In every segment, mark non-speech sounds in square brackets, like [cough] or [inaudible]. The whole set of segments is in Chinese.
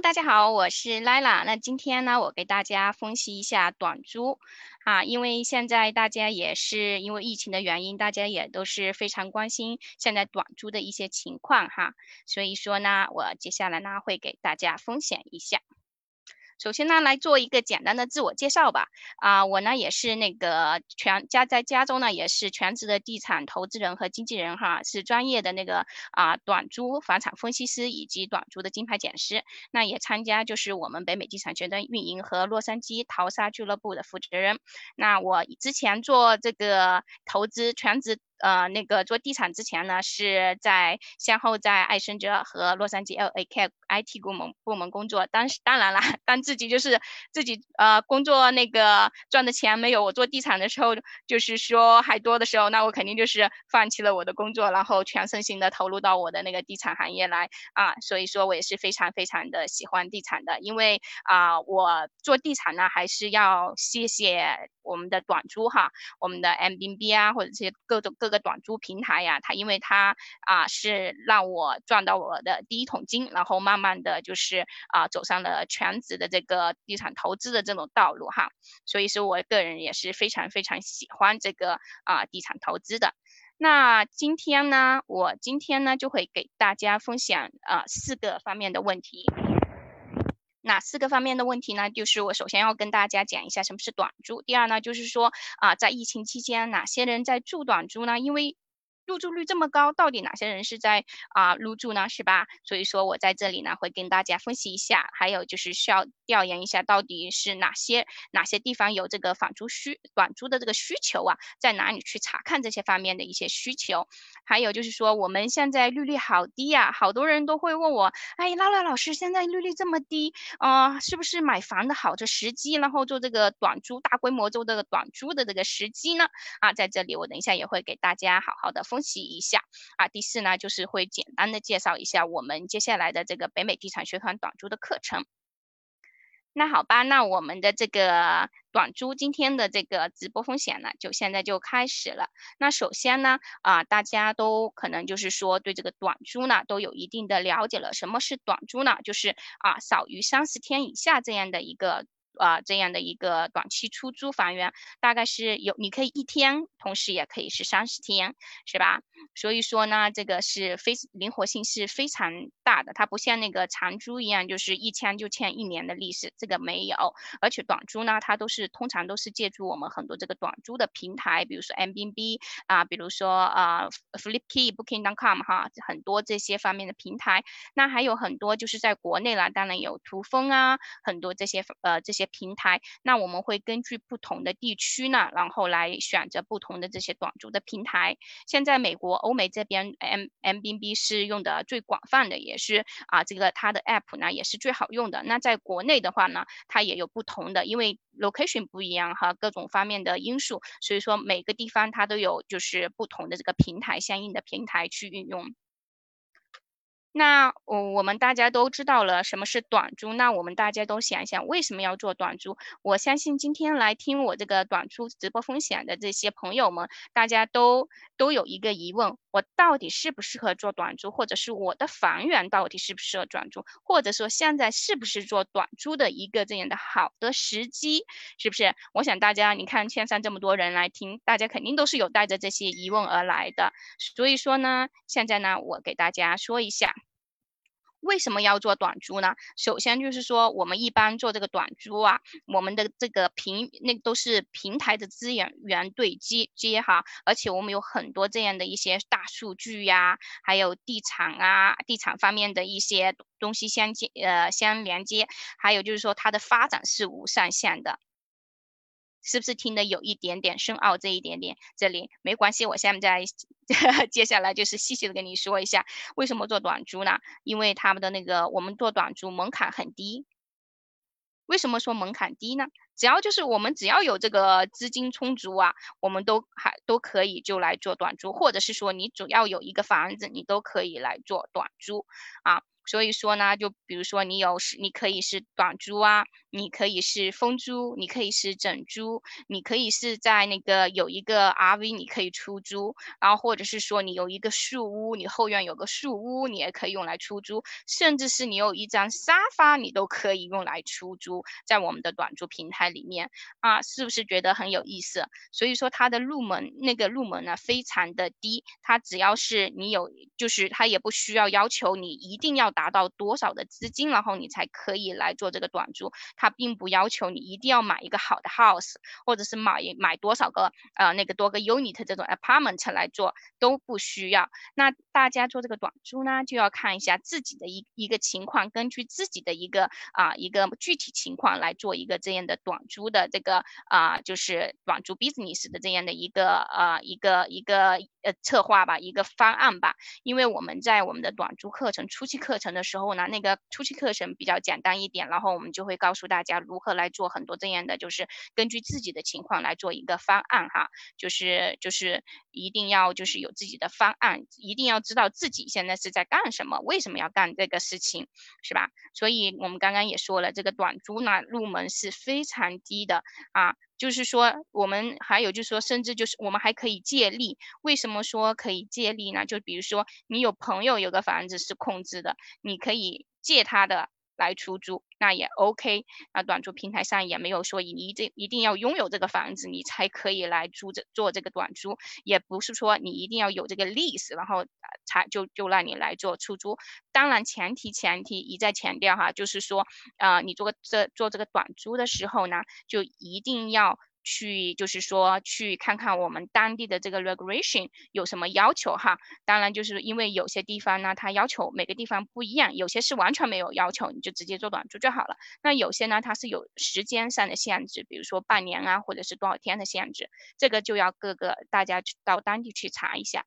大家好，我是 Lila。那今天呢，我给大家分析一下短租啊，因为现在大家也是因为疫情的原因，大家也都是非常关心现在短租的一些情况哈。所以说呢，我接下来呢会给大家分享一下。首先呢，来做一个简单的自我介绍吧。啊，我呢也是那个全家在加州呢，也是全职的地产投资人和经纪人哈，是专业的那个啊短租房产分析师以及短租的金牌讲师。那也参加就是我们北美地产学的运营和洛杉矶淘沙俱乐部的负责人。那我之前做这个投资全职。呃，那个做地产之前呢，是在先后在艾森哲和洛杉矶 LAK IT 部门部门工作。当时当然了，[laughs] 当自己就是自己呃工作那个赚的钱没有我做地产的时候，就是说还多的时候，那我肯定就是放弃了我的工作，然后全身心的投入到我的那个地产行业来啊。所以说我也是非常非常的喜欢地产的，因为啊，我做地产呢，还是要谢谢我们的短租哈，我们的 M B B 啊，或者这些各种各。这个短租平台呀，它因为它啊是让我赚到我的第一桶金，然后慢慢的就是啊走上了全职的这个地产投资的这种道路哈，所以说我个人也是非常非常喜欢这个啊地产投资的。那今天呢，我今天呢就会给大家分享啊四个方面的问题。哪四个方面的问题呢？就是我首先要跟大家讲一下什么是短租。第二呢，就是说啊，在疫情期间，哪些人在住短租呢？因为入住率这么高，到底哪些人是在啊入住呢？是吧？所以说我在这里呢会跟大家分析一下，还有就是需要调研一下，到底是哪些哪些地方有这个房租需短租的这个需求啊，在哪里去查看这些方面的一些需求？还有就是说我们现在利率好低呀，好多人都会问我，哎，拉拉老师，现在利率这么低，啊，是不是买房的好的时机？然后做这个短租大规模做这个短租的这个时机呢？啊，在这里我等一下也会给大家好好的分。分析一下啊，第四呢，就是会简单的介绍一下我们接下来的这个北美地产学团短租的课程。那好吧，那我们的这个短租今天的这个直播风险呢，就现在就开始了。那首先呢，啊，大家都可能就是说对这个短租呢都有一定的了解了。什么是短租呢？就是啊，少于三十天以下这样的一个。啊，这样的一个短期出租房源，大概是有你可以一天，同时也可以是三十天，是吧？所以说呢，这个是非灵活性是非常大的，它不像那个长租一样，就是一签就签一年的历史，这个没有。而且短租呢，它都是通常都是借助我们很多这个短租的平台，比如说 M B B 啊，比如说啊 Flipkey、Booking.com 哈，很多这些方面的平台。那还有很多就是在国内啦，当然有途风啊，很多这些呃这些。平台，那我们会根据不同的地区呢，然后来选择不同的这些短租的平台。现在美国、欧美这边，M M B B 是用的最广泛的，也是啊，这个它的 App 呢也是最好用的。那在国内的话呢，它也有不同的，因为 location 不一样哈，各种方面的因素，所以说每个地方它都有就是不同的这个平台，相应的平台去运用。那我我们大家都知道了什么是短租，那我们大家都想一想为什么要做短租？我相信今天来听我这个短租直播分享的这些朋友们，大家都都有一个疑问：我到底适不适合做短租，或者是我的房源到底适不适合短租，或者说现在是不是做短租的一个这样的好的时机？是不是？我想大家你看线上这么多人来听，大家肯定都是有带着这些疑问而来的。所以说呢，现在呢，我给大家说一下。为什么要做短租呢？首先就是说，我们一般做这个短租啊，我们的这个平那都是平台的资源源对接接哈，而且我们有很多这样的一些大数据呀，还有地产啊，地产方面的一些东西相接呃相连接，还有就是说它的发展是无上限的。是不是听得有一点点深奥？这一点点，这里没关系，我现在 [laughs] 接下来就是细细的跟你说一下，为什么做短租呢？因为他们的那个我们做短租门槛很低。为什么说门槛低呢？只要就是我们只要有这个资金充足啊，我们都还都可以就来做短租，或者是说你主要有一个房子，你都可以来做短租啊。所以说呢，就比如说你有是，你可以是短租啊，你可以是分租，你可以是整租，你可以是在那个有一个 RV 你可以出租，然后或者是说你有一个树屋，你后院有个树屋，你也可以用来出租，甚至是你有一张沙发，你都可以用来出租，在我们的短租平台里面啊，是不是觉得很有意思？所以说它的入门那个入门呢非常的低，它只要是你有，就是它也不需要要求你一定要。达到多少的资金，然后你才可以来做这个短租？它并不要求你一定要买一个好的 house，或者是买买多少个呃那个多个 unit 这种 apartment 来做都不需要。那大家做这个短租呢，就要看一下自己的一一个情况，根据自己的一个啊一个具体情况来做一个这样的短租的这个啊就是短租 business 的这样的一个呃一个一个呃策划吧，一个方案吧。因为我们在我们的短租课程初期课程。的时候呢，那个初期课程比较简单一点，然后我们就会告诉大家如何来做很多这样的，就是根据自己的情况来做一个方案哈，就是就是一定要就是有自己的方案，一定要知道自己现在是在干什么，为什么要干这个事情，是吧？所以我们刚刚也说了，这个短租呢入门是非常低的啊。就是说，我们还有就是说，甚至就是我们还可以借力。为什么说可以借力呢？就比如说，你有朋友有个房子是空置的，你可以借他的。来出租那也 OK，那短租平台上也没有说你一定一定要拥有这个房子你才可以来租这做这个短租，也不是说你一定要有这个 lease，然后才就就让你来做出租。当然前提前提一再强调哈，就是说啊，你做这做这个短租的时候呢，就一定要。去就是说去看看我们当地的这个 regulation 有什么要求哈，当然就是因为有些地方呢，它要求每个地方不一样，有些是完全没有要求，你就直接做短租就好了。那有些呢，它是有时间上的限制，比如说半年啊，或者是多少天的限制，这个就要各个大家去到当地去查一下。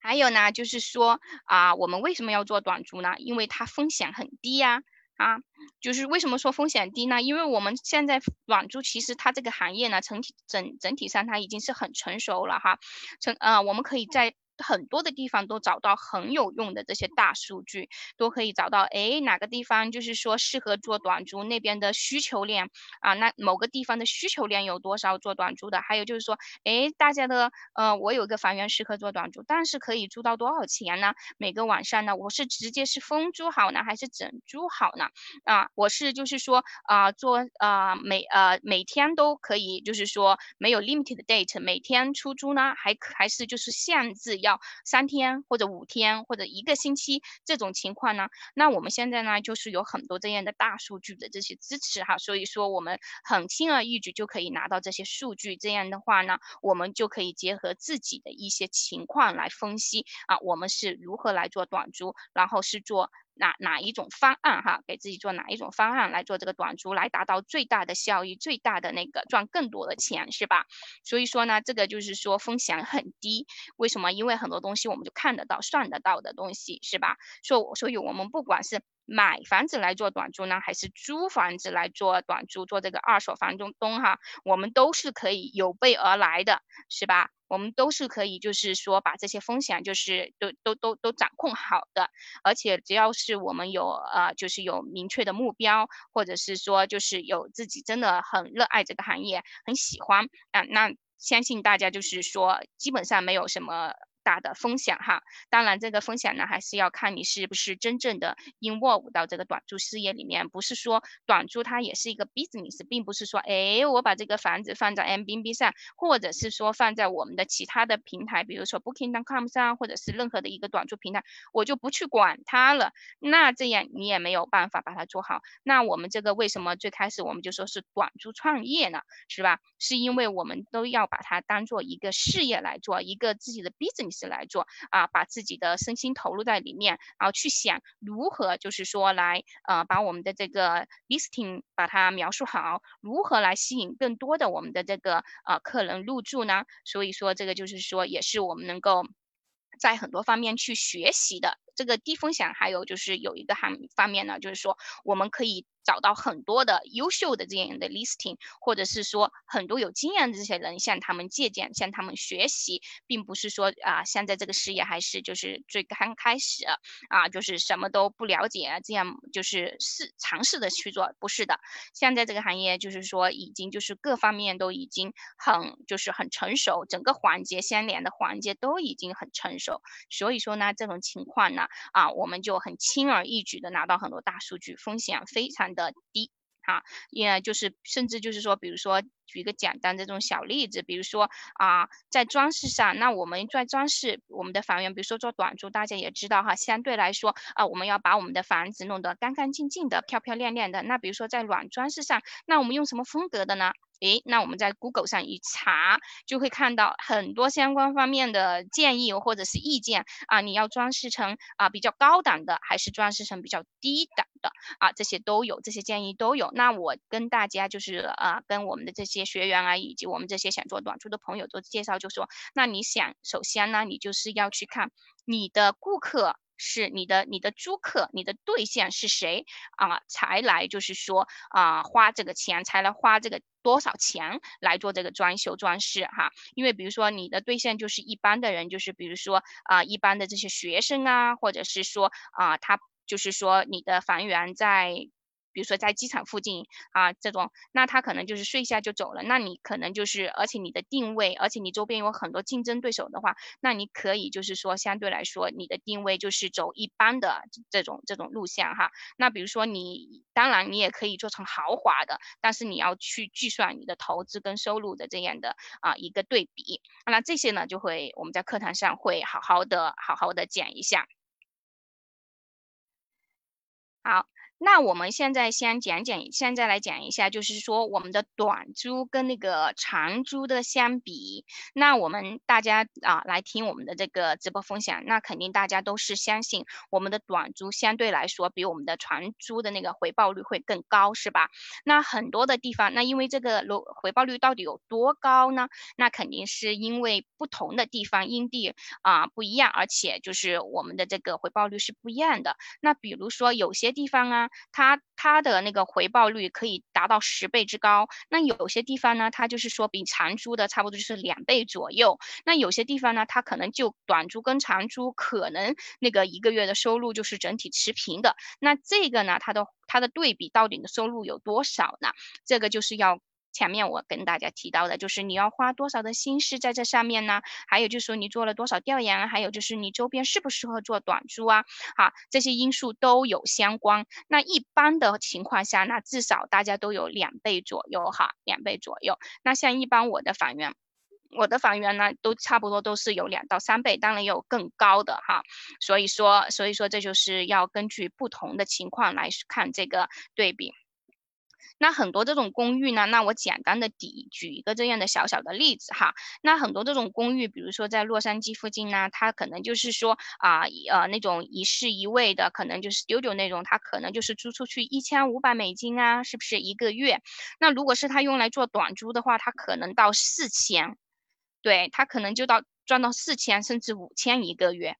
还有呢，就是说啊，我们为什么要做短租呢？因为它风险很低呀。啊就是为什么说风险低呢？因为我们现在短租其实它这个行业呢，整体整整体上它已经是很成熟了哈，成呃，我们可以在。很多的地方都找到很有用的这些大数据，都可以找到，哎，哪个地方就是说适合做短租，那边的需求量啊，那某个地方的需求量有多少做短租的？还有就是说，哎，大家的，呃，我有一个房源适合做短租，但是可以租到多少钱呢？每个晚上呢，我是直接是分租好呢，还是整租好呢？啊，我是就是说啊，做啊每呃每天都可以，就是说没有 limited date，每天出租呢，还还是就是限制要。要三天或者五天或者一个星期这种情况呢？那我们现在呢，就是有很多这样的大数据的这些支持哈，所以说我们很轻而易举就可以拿到这些数据。这样的话呢，我们就可以结合自己的一些情况来分析啊，我们是如何来做短租，然后是做。哪哪一种方案哈，给自己做哪一种方案来做这个短租，来达到最大的效益，最大的那个赚更多的钱，是吧？所以说呢，这个就是说风险很低。为什么？因为很多东西我们就看得到、算得到的东西，是吧？所所以，我们不管是。买房子来做短租呢，还是租房子来做短租，做这个二手房中东哈，我们都是可以有备而来的，是吧？我们都是可以，就是说把这些风险就是都都都都掌控好的，而且只要是我们有呃，就是有明确的目标，或者是说就是有自己真的很热爱这个行业，很喜欢啊，那相信大家就是说基本上没有什么。大的风险哈，当然这个风险呢，还是要看你是不是真正的 involve 到这个短租事业里面。不是说短租它也是一个 business，并不是说，哎，我把这个房子放在 M B B 上，或者是说放在我们的其他的平台，比如说 Booking.com 上，或者是任何的一个短租平台，我就不去管它了。那这样你也没有办法把它做好。那我们这个为什么最开始我们就说是短租创业呢？是吧？是因为我们都要把它当做一个事业来做，一个自己的 business。来做啊，把自己的身心投入在里面，然后去想如何，就是说来呃，把我们的这个 listing 把它描述好，如何来吸引更多的我们的这个呃客人入住呢？所以说这个就是说，也是我们能够在很多方面去学习的。这个低风险还有就是有一个方方面呢，就是说我们可以。找到很多的优秀的这样的 listing，或者是说很多有经验的这些人向他们借鉴，向他们学习，并不是说啊，现在这个事业还是就是最刚开始啊，就是什么都不了解，这样就是试尝试的去做，不是的。现在这个行业就是说已经就是各方面都已经很就是很成熟，整个环节相连的环节都已经很成熟，所以说呢，这种情况呢，啊，我们就很轻而易举的拿到很多大数据，风险非常的低。啊，也就是甚至就是说，比如说举一个简单的这种小例子，比如说啊，在装饰上，那我们在装饰我们的房源，比如说做短租，大家也知道哈，相对来说啊，我们要把我们的房子弄得干干净净的、漂漂亮亮的。那比如说在软装饰上，那我们用什么风格的呢？诶，那我们在 Google 上一查，就会看到很多相关方面的建议或者是意见啊。你要装饰成啊比较高档的，还是装饰成比较低档的啊？这些都有，这些建议都有。那我跟大家就是啊，跟我们的这些学员啊，以及我们这些想做短租的朋友做介绍，就说，那你想，首先呢，你就是要去看你的顾客。是你的你的租客，你的对象是谁啊？才来就是说啊，花这个钱才来花这个多少钱来做这个装修装饰哈？因为比如说你的对象就是一般的人，就是比如说啊一般的这些学生啊，或者是说啊他就是说你的房源在。比如说在机场附近啊，这种，那他可能就是睡一下就走了。那你可能就是，而且你的定位，而且你周边有很多竞争对手的话，那你可以就是说，相对来说，你的定位就是走一般的这种这种路线哈。那比如说你，当然你也可以做成豪华的，但是你要去计算你的投资跟收入的这样的啊一个对比。那这些呢，就会我们在课堂上会好好的好好的讲一下。好。那我们现在先讲讲，现在来讲一下，就是说我们的短租跟那个长租的相比，那我们大家啊来听我们的这个直播分享，那肯定大家都是相信我们的短租相对来说比我们的长租的那个回报率会更高，是吧？那很多的地方，那因为这个回回报率到底有多高呢？那肯定是因为不同的地方因地啊不一样，而且就是我们的这个回报率是不一样的。那比如说有些地方啊。它它的那个回报率可以达到十倍之高，那有些地方呢，它就是说比长租的差不多就是两倍左右，那有些地方呢，它可能就短租跟长租可能那个一个月的收入就是整体持平的，那这个呢，它的它的对比到底的收入有多少呢？这个就是要。前面我跟大家提到的，就是你要花多少的心思在这上面呢？还有就是说你做了多少调研，还有就是你周边适不适合做短租啊？好，这些因素都有相关。那一般的情况下，那至少大家都有两倍左右哈，两倍左右。那像一般我的房源，我的房源呢，都差不多都是有两到三倍，当然也有更高的哈。所以说，所以说这就是要根据不同的情况来看这个对比。那很多这种公寓呢，那我简单的举举一个这样的小小的例子哈。那很多这种公寓，比如说在洛杉矶附近呢，它可能就是说啊，呃，那种一室一卫的，可能就是 studio 那种，它可能就是租出去一千五百美金啊，是不是一个月？那如果是他用来做短租的话，它可能到四千，对，它可能就到。赚到四千甚至五千一个月，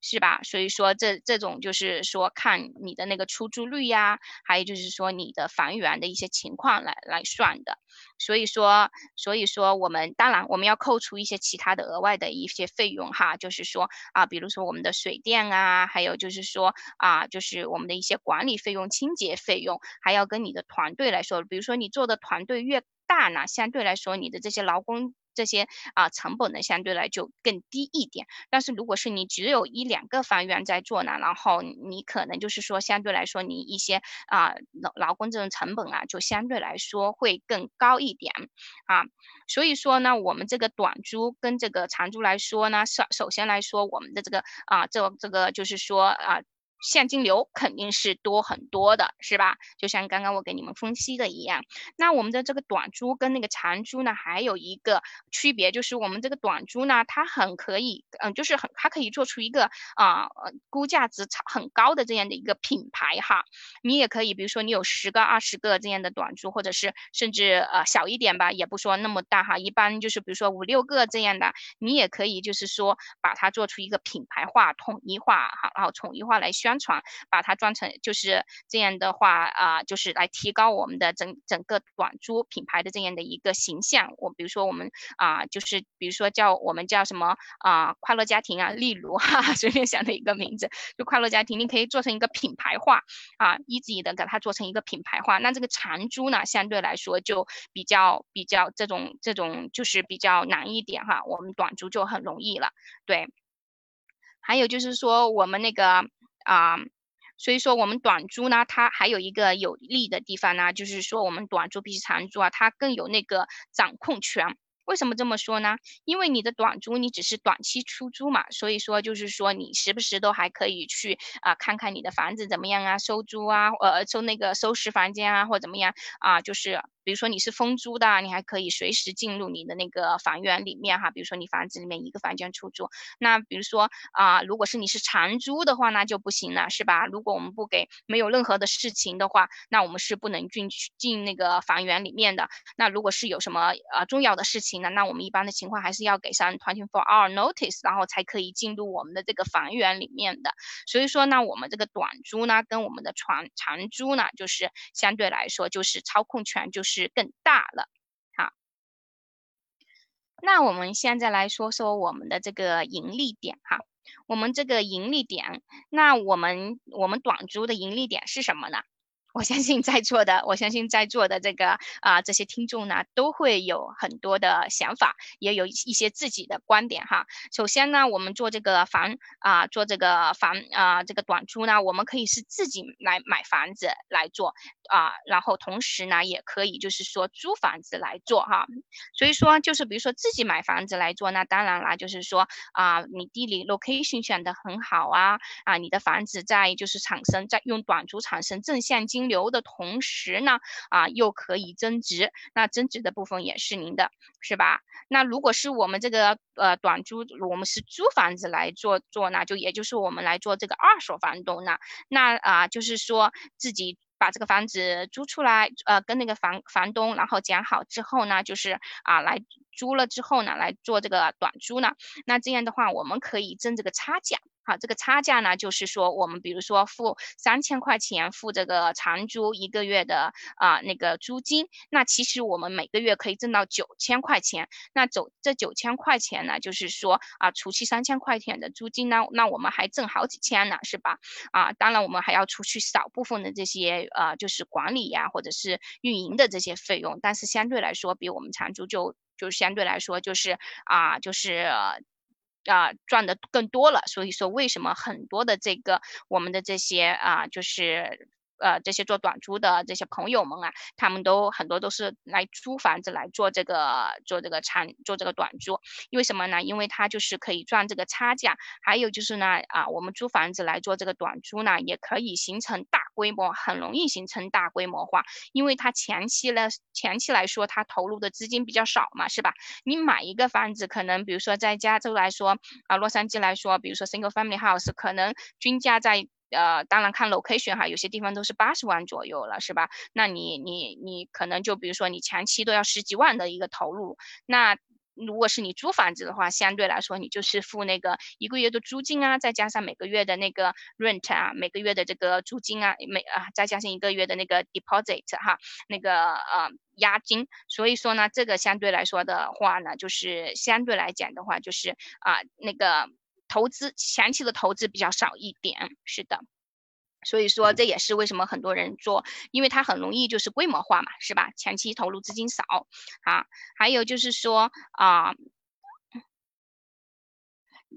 是吧？所以说这这种就是说看你的那个出租率呀，还有就是说你的房源的一些情况来来算的。所以说，所以说我们当然我们要扣除一些其他的额外的一些费用哈，就是说啊，比如说我们的水电啊，还有就是说啊，就是我们的一些管理费用、清洁费用，还要跟你的团队来说，比如说你做的团队越大呢，相对来说你的这些劳工。这些啊成本呢相对来就更低一点，但是如果是你只有一两个房源在做呢，然后你可能就是说相对来说你一些啊劳劳工这种成本啊就相对来说会更高一点啊，所以说呢我们这个短租跟这个长租来说呢，首首先来说我们的这个啊这这个就是说啊。现金流肯定是多很多的，是吧？就像刚刚我给你们分析的一样。那我们的这个短租跟那个长租呢，还有一个区别，就是我们这个短租呢，它很可以，嗯，就是很，它可以做出一个啊，估价值超很高的这样的一个品牌哈。你也可以，比如说你有十个、二十个这样的短租，或者是甚至呃小一点吧，也不说那么大哈。一般就是比如说五六个这样的，你也可以就是说把它做出一个品牌化、统一化哈，然后统一化来宣。宣传，把它装成就是这样的话啊，就是来提高我们的整整个短租品牌的这样的一个形象。我比如说我们啊，就是比如说叫我们叫什么啊，快乐家庭啊，例如哈，随便想的一个名字，就快乐家庭，你可以做成一个品牌化啊，一直的给它做成一个品牌化。那这个长租呢，相对来说就比较比较这种这种就是比较难一点哈，我们短租就很容易了，对。还有就是说，我们那个啊，所以说我们短租呢，它还有一个有利的地方呢，就是说我们短租比长租啊，它更有那个掌控权。为什么这么说呢？因为你的短租你只是短期出租嘛，所以说就是说你时不时都还可以去啊看看你的房子怎么样啊，收租啊，呃收那个收拾房间啊或怎么样啊，就是。比如说你是封租的，你还可以随时进入你的那个房源里面哈。比如说你房子里面一个房间出租，那比如说啊，如果是你是长租的话，那就不行了，是吧？如果我们不给没有任何的事情的话，那我们是不能进去进那个房源里面的。那如果是有什么呃重要的事情呢，那我们一般的情况还是要给上 twenty four hour notice，然后才可以进入我们的这个房源里面的。所以说呢，我们这个短租呢，跟我们的长长租呢，就是相对来说就是操控权就是。是更大了，好，那我们现在来说说我们的这个盈利点哈，我们这个盈利点，那我们我们短租的盈利点是什么呢？我相信在座的，我相信在座的这个啊这些听众呢，都会有很多的想法，也有一些自己的观点哈。首先呢，我们做这个房啊，做这个房啊，这个短租呢，我们可以是自己来买房子来做啊，然后同时呢，也可以就是说租房子来做哈。所以说，就是比如说自己买房子来做，那当然啦，就是说啊，你地理 location 选的很好啊，啊，你的房子在就是产生在用短租产生正现金。流的同时呢，啊，又可以增值，那增值的部分也是您的，是吧？那如果是我们这个呃短租，我们是租房子来做做呢，就也就是我们来做这个二手房东呢，那啊，就是说自己把这个房子租出来，呃，跟那个房房东然后讲好之后呢，就是啊来租了之后呢，来做这个短租呢，那这样的话我们可以挣这个差价。好，这个差价呢，就是说我们比如说付三千块钱付这个长租一个月的啊那个租金，那其实我们每个月可以挣到九千块钱。那走这九千块钱呢，就是说啊，除去三千块钱的租金呢，那我们还挣好几千呢，是吧？啊，当然我们还要除去少部分的这些呃，就是管理呀或者是运营的这些费用，但是相对来说比我们长租就就相对来说就是啊就是。啊，赚的更多了，所以说为什么很多的这个我们的这些啊，就是。呃，这些做短租的这些朋友们啊，他们都很多都是来租房子来做这个做这个长做这个短租，为什么呢？因为他就是可以赚这个差价，还有就是呢，啊，我们租房子来做这个短租呢，也可以形成大规模，很容易形成大规模化，因为它前期呢，前期来说，它投入的资金比较少嘛，是吧？你买一个房子，可能比如说在加州来说，啊，洛杉矶来说，比如说 single family house，可能均价在。呃，当然看 location 哈，有些地方都是八十万左右了，是吧？那你你你可能就比如说你前期都要十几万的一个投入，那如果是你租房子的话，相对来说你就是付那个一个月的租金啊，再加上每个月的那个 rent 啊，每个月的这个租金啊，每啊再加上一个月的那个 deposit 哈，那个呃押金，所以说呢，这个相对来说的话呢，就是相对来讲的话，就是啊那个。投资前期的投资比较少一点，是的，所以说这也是为什么很多人做，因为它很容易就是规模化嘛，是吧？前期投入资金少啊，还有就是说啊。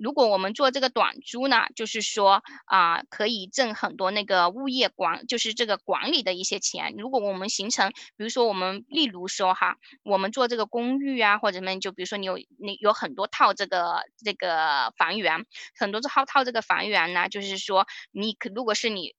如果我们做这个短租呢，就是说啊，可以挣很多那个物业管，就是这个管理的一些钱。如果我们形成，比如说我们例如说哈，我们做这个公寓啊，或者什么，就比如说你有你有很多套这个这个房源，很多套套这个房源呢，就是说你可如果是你。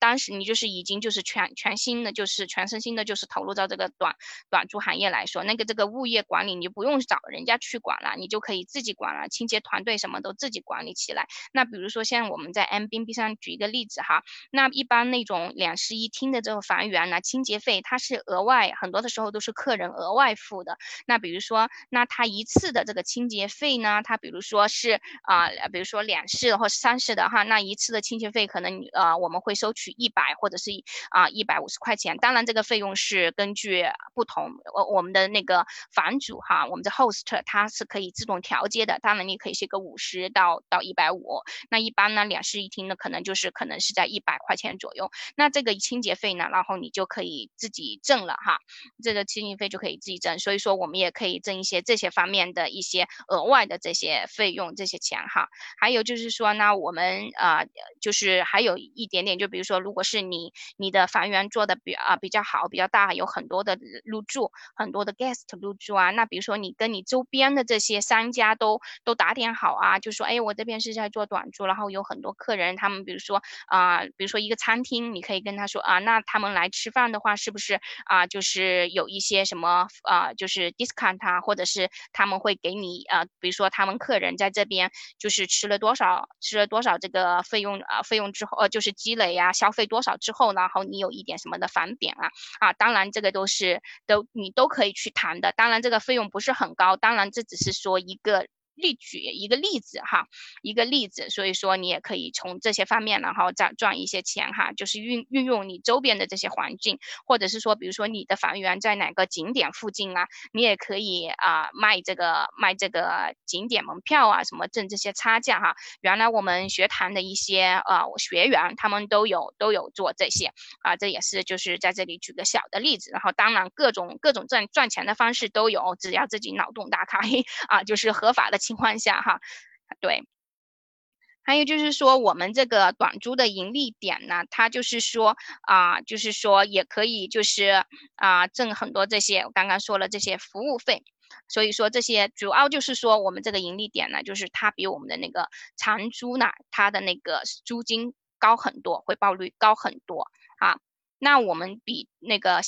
当时你就是已经就是全全新的就是全身心的就是投入到这个短短租行业来说，那个这个物业管理你不用找人家去管了，你就可以自己管了，清洁团队什么都自己管理起来。那比如说像我们在 M B B 上举一个例子哈，那一般那种两室一厅的这个房源呢，清洁费它是额外，很多的时候都是客人额外付的。那比如说，那他一次的这个清洁费呢，他比如说是啊，比如说两室或三室的哈，那一次的清洁费可能呃我们会收取一百或者是啊一百五十块钱。当然这个费用是根据不同，我我们的那个房主哈，我们的 host 它是可以自动调节的。当然你可以写个五十到到一百五。那一般呢两室一厅呢可能就是可能是在一百块钱左右。那这个清洁费呢，然后你就可以自己挣了哈，这个清洁费就可以自己挣。所以说我们也可以挣一些这些方面的一些额外的这些费用这些钱哈。还有就是说呢，我们啊就是还有一点点，就比如说如果是你你的房源做的比啊比较好比较大，有很多的入住，很多的 guest 入住啊，那比如说你跟你周边的这些商家都都打点好啊，就说哎我这边是在做短租，然后有很多客人，他们比如说啊比如说一个餐厅，你可以跟他说啊，那他们来吃饭的话，是不是啊就是有一些什么啊就是 discount 啊，或者是他们会给你啊，比如说他们客人在这边就是吃了多少吃了多少这个费用啊费用之后呃就是积累呀消费多少之后，然后你有一点什么的返点啊啊，当然这个都是都你都可以去谈的，当然这个费用不是很高，当然这只是说一个。例举一个例子哈，一个例子，所以说你也可以从这些方面，然后再赚一些钱哈，就是运运用你周边的这些环境，或者是说，比如说你的房源在哪个景点附近啊，你也可以啊卖这个卖这个景点门票啊，什么挣这些差价哈。原来我们学堂的一些呃学员他们都有都有做这些啊，这也是就是在这里举个小的例子，然后当然各种各种赚赚钱的方式都有，只要自己脑洞大开 [laughs] 啊，就是合法的。情况下哈，对，还有就是说我们这个短租的盈利点呢，它就是说啊，就是说也可以就是啊挣很多这些我刚刚说了这些服务费，所以说这些主要就是说我们这个盈利点呢，就是它比我们的那个长租呢，它的那个租金高很多，回报率高很多啊。那我们比那个。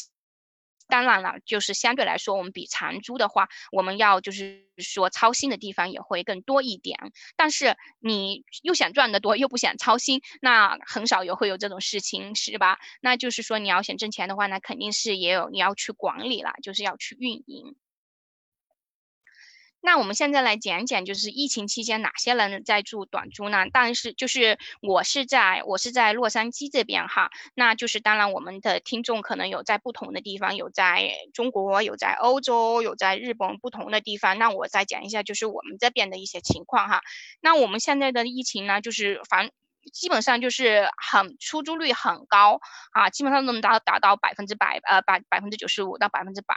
当然了，就是相对来说，我们比长租的话，我们要就是说操心的地方也会更多一点。但是你又想赚得多，又不想操心，那很少有会有这种事情，是吧？那就是说你要想挣钱的话，那肯定是也有你要去管理了，就是要去运营。那我们现在来讲讲，就是疫情期间哪些人在住短租呢？但是就是我是在我是在洛杉矶这边哈，那就是当然我们的听众可能有在不同的地方，有在中国，有在欧洲，有在日本不同的地方。那我再讲一下，就是我们这边的一些情况哈。那我们现在的疫情呢，就是防。基本上就是很出租率很高啊，基本上能达达到百分之百，呃，百百分之九十五到百分之百。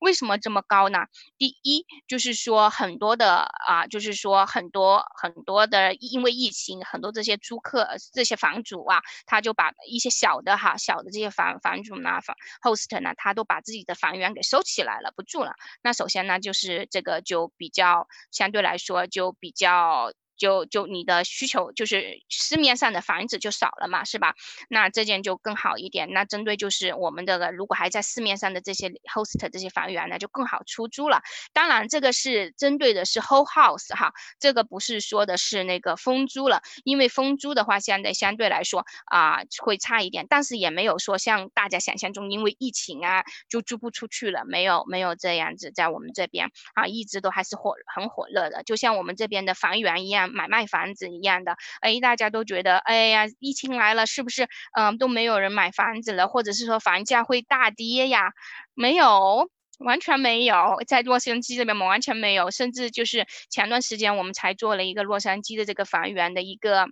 为什么这么高呢？第一就是说很多的啊，就是说很多很多的，因为疫情，很多这些租客这些房主啊，他就把一些小的哈小的这些房房主呢房 host 呢，他都把自己的房源给收起来了，不住了。那首先呢，就是这个就比较相对来说就比较。就就你的需求就是市面上的房子就少了嘛，是吧？那这件就更好一点。那针对就是我们的如果还在市面上的这些 host 这些房源呢，就更好出租了。当然这个是针对的是 whole house 哈，这个不是说的是那个分租了，因为分租的话相对相对来说啊会差一点，但是也没有说像大家想象中因为疫情啊就租不出去了，没有没有这样子，在我们这边啊一直都还是火很火热的，就像我们这边的房源一样。买卖房子一样的，哎，大家都觉得，哎呀，疫情来了，是不是，嗯，都没有人买房子了，或者是说房价会大跌呀？没有，完全没有，在洛杉矶这边，完全没有，甚至就是前段时间我们才做了一个洛杉矶的这个房源的一个。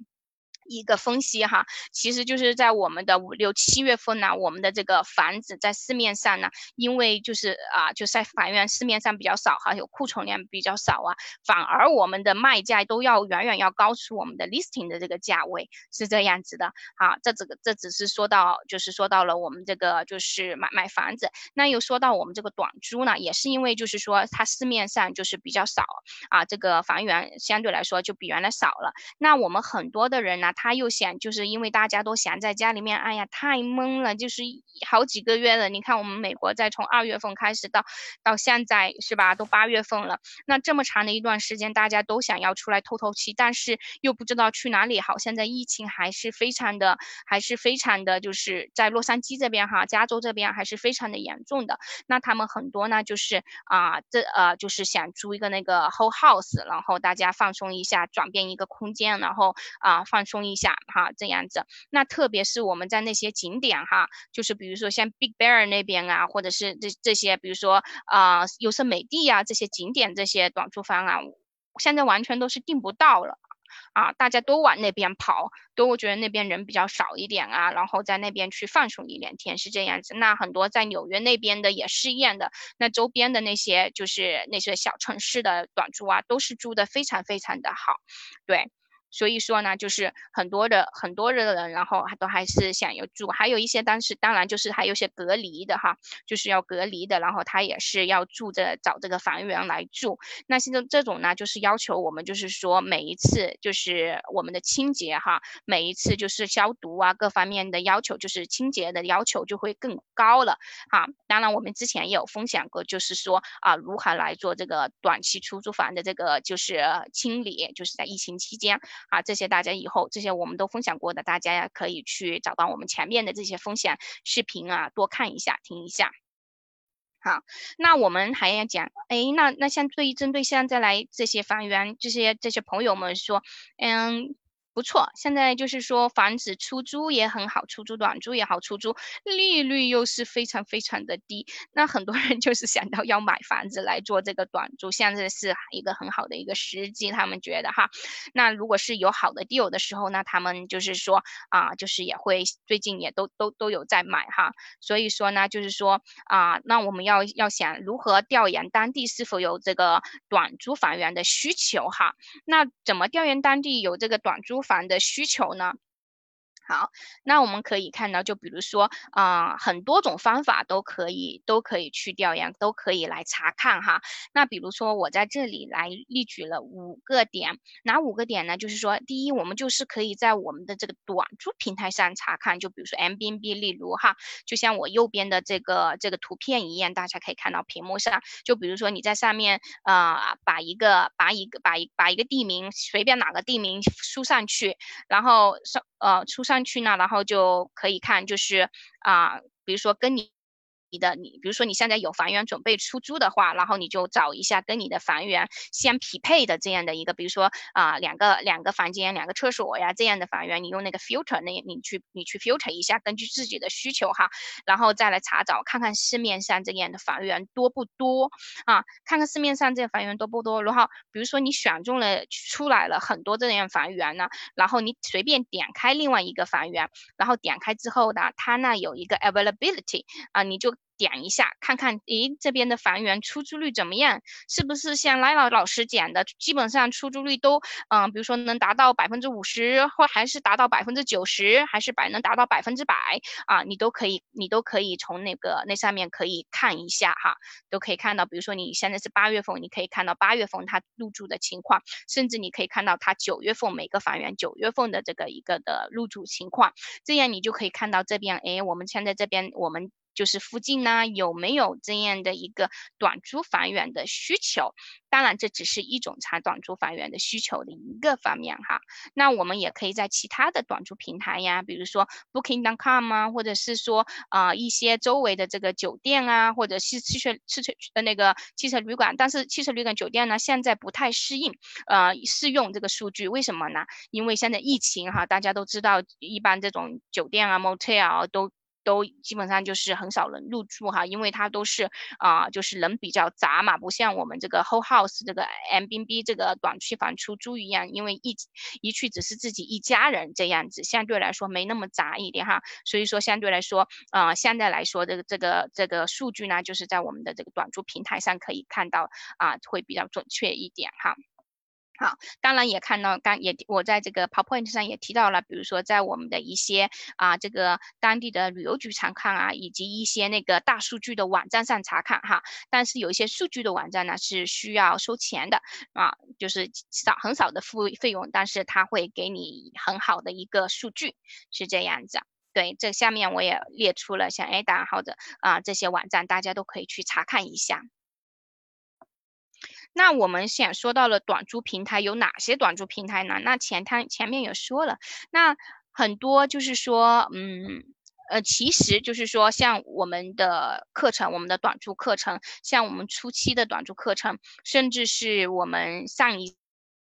一个分析哈，其实就是在我们的五六七月份呢，我们的这个房子在市面上呢，因为就是啊，就在房源市面上比较少哈，有库存量比较少啊，反而我们的卖价都要远远要高出我们的 listing 的这个价位，是这样子的。啊，这这个这只是说到就是说到了我们这个就是买卖房子，那又说到我们这个短租呢，也是因为就是说它市面上就是比较少啊，这个房源相对来说就比原来少了。那我们很多的人呢。他又嫌就是因为大家都闲在家里面，哎呀太闷了，就是好几个月了。你看我们美国在从二月份开始到到现在是吧，都八月份了，那这么长的一段时间，大家都想要出来透透气，但是又不知道去哪里好。现在疫情还是非常的，还是非常的就是在洛杉矶这边哈，加州这边还是非常的严重的。那他们很多呢，就是啊，这呃就是想租一个那个 whole house，然后大家放松一下，转变一个空间，然后啊放松一下哈，这样子。那特别是我们在那些景点哈，就是比如说像 Big Bear 那边啊，或者是这这些，比如说啊优胜美地啊这些景点这些短租房啊，现在完全都是订不到了。啊，大家都往那边跑，都觉得那边人比较少一点啊，然后在那边去放松一两天是这样子。那很多在纽约那边的也是一样的，那周边的那些就是那些小城市的短租啊，都是租的非常非常的好，对。所以说呢，就是很多的很多的人，然后都还是想要住，还有一些当时当然就是还有些隔离的哈，就是要隔离的，然后他也是要住着找这个房源来住。那现在这种呢，就是要求我们就是说每一次就是我们的清洁哈，每一次就是消毒啊各方面的要求，就是清洁的要求就会更高了哈。当然我们之前也有分享过，就是说啊如何来做这个短期出租房的这个就是清理，就是在疫情期间。啊，这些大家以后这些我们都分享过的，大家呀可以去找到我们前面的这些分享视频啊，多看一下，听一下。好，那我们还要讲，哎，那那像对于针对现在来这些房源，这些这些朋友们说，嗯。不错，现在就是说房子出租也很好，出租短租也好，出租利率又是非常非常的低，那很多人就是想到要买房子来做这个短租，现在是一个很好的一个时机，他们觉得哈，那如果是有好的 deal 的时候，那他们就是说啊，就是也会最近也都都都有在买哈，所以说呢，就是说啊，那我们要要想如何调研当地是否有这个短租房源的需求哈，那怎么调研当地有这个短租？房的需求呢？好，那我们可以看到，就比如说啊，很多种方法都可以，都可以去调研，都可以来查看哈。那比如说我在这里来例举了五个点，哪五个点呢？就是说，第一，我们就是可以在我们的这个短租平台上查看，就比如说 M B N B，例如哈，就像我右边的这个这个图片一样，大家可以看到屏幕上，就比如说你在上面啊，把一个把一个把一把一个地名随便哪个地名输上去，然后上呃出。上去呢，然后就可以看，就是啊，比如说跟你。你的你，比如说你现在有房源准备出租的话，然后你就找一下跟你的房源相匹配的这样的一个，比如说啊两个两个房间两个厕所呀这样的房源，你用那个 filter 那你去你去 filter 一下，根据自己的需求哈，然后再来查找看看市面上这样的房源多不多啊，看看市面上这些房源多不多，然后比如说你选中了出来了很多这样房源呢，然后你随便点开另外一个房源，然后点开之后呢，它那有一个 availability 啊，你就。点一下，看看，诶，这边的房源出租率怎么样？是不是像赖老老师讲的，基本上出租率都，嗯，比如说能达到百分之五十，或还是达到百分之九十，还是百能达到百分之百啊？你都可以，你都可以从那个那上面可以看一下哈，都可以看到，比如说你现在是八月份，你可以看到八月份它入住的情况，甚至你可以看到它九月份每个房源九月份的这个一个的入住情况，这样你就可以看到这边，诶，我们现在这边我们。就是附近呢有没有这样的一个短租房源的需求？当然，这只是一种查短租房源的需求的一个方面哈。那我们也可以在其他的短租平台呀，比如说 Booking.com 啊，或者是说啊一些周围的这个酒店啊，或者是汽车汽车呃那个汽车旅馆。但是汽车旅馆酒店呢，现在不太适应呃适用这个数据，为什么呢？因为现在疫情哈，大家都知道，一般这种酒店啊 Motel 都。都基本上就是很少人入住哈，因为它都是啊，就是人比较杂嘛，不像我们这个 whole house 这个 M B B 这个短期房出租一样，因为一一去只是自己一家人这样子，相对来说没那么杂一点哈，所以说相对来说啊，现在来说这个这个这个数据呢，就是在我们的这个短租平台上可以看到啊，会比较准确一点哈。好，当然也看到，刚也我在这个 PowerPoint 上也提到了，比如说在我们的一些啊这个当地的旅游局查看啊，以及一些那个大数据的网站上查看哈。但是有一些数据的网站呢是需要收钱的啊，就是少很少的付费用，但是它会给你很好的一个数据，是这样子。对，这下面我也列出了像 Ada 或者啊这些网站，大家都可以去查看一下。那我们想说到了短租平台有哪些短租平台呢？那前他前面也说了，那很多就是说，嗯，呃，其实就是说，像我们的课程，我们的短租课程，像我们初期的短租课程，甚至是我们上一。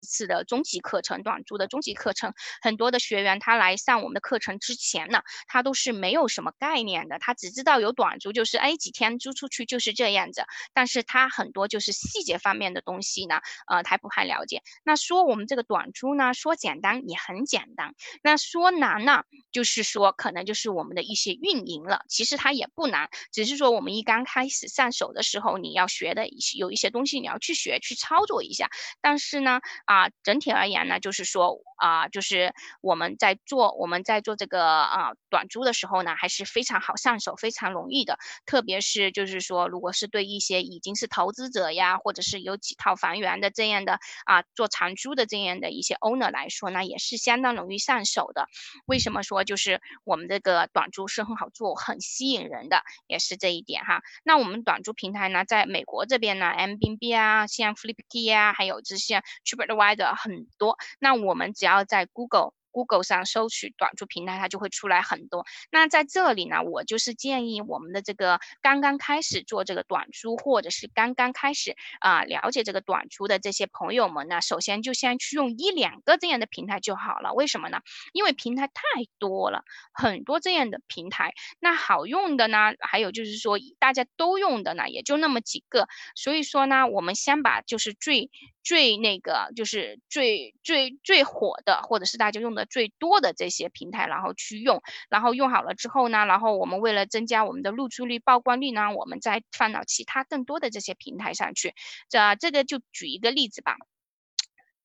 次的中级课程，短租的中级课程，很多的学员他来上我们的课程之前呢，他都是没有什么概念的，他只知道有短租，就是哎几天租出去就是这样子，但是他很多就是细节方面的东西呢，呃，他不太了解。那说我们这个短租呢，说简单也很简单，那说难呢，就是说可能就是我们的一些运营了，其实它也不难，只是说我们一刚开始上手的时候，你要学的有一些东西你要去学去操作一下，但是呢。啊，整体而言呢，就是说啊，就是我们在做我们在做这个啊短租的时候呢，还是非常好上手，非常容易的。特别是就是说，如果是对一些已经是投资者呀，或者是有几套房源的这样的啊做长租的这样的一些 owner 来说呢，也是相当容易上手的。为什么说就是我们这个短租是很好做、很吸引人的，也是这一点哈。那我们短租平台呢，在美国这边呢，Airbnb 啊，像 Flipkey 啊，还有这些 Trip。歪的很多，那我们只要在 Google。Google 上搜取短租平台，它就会出来很多。那在这里呢，我就是建议我们的这个刚刚开始做这个短租，或者是刚刚开始啊了解这个短租的这些朋友们呢，首先就先去用一两个这样的平台就好了。为什么呢？因为平台太多了，很多这样的平台。那好用的呢，还有就是说大家都用的呢，也就那么几个。所以说呢，我们先把就是最最那个就是最最最火的，或者是大家用的。最多的这些平台，然后去用，然后用好了之后呢，然后我们为了增加我们的露出率、曝光率呢，我们再放到其他更多的这些平台上去。这这个就举一个例子吧。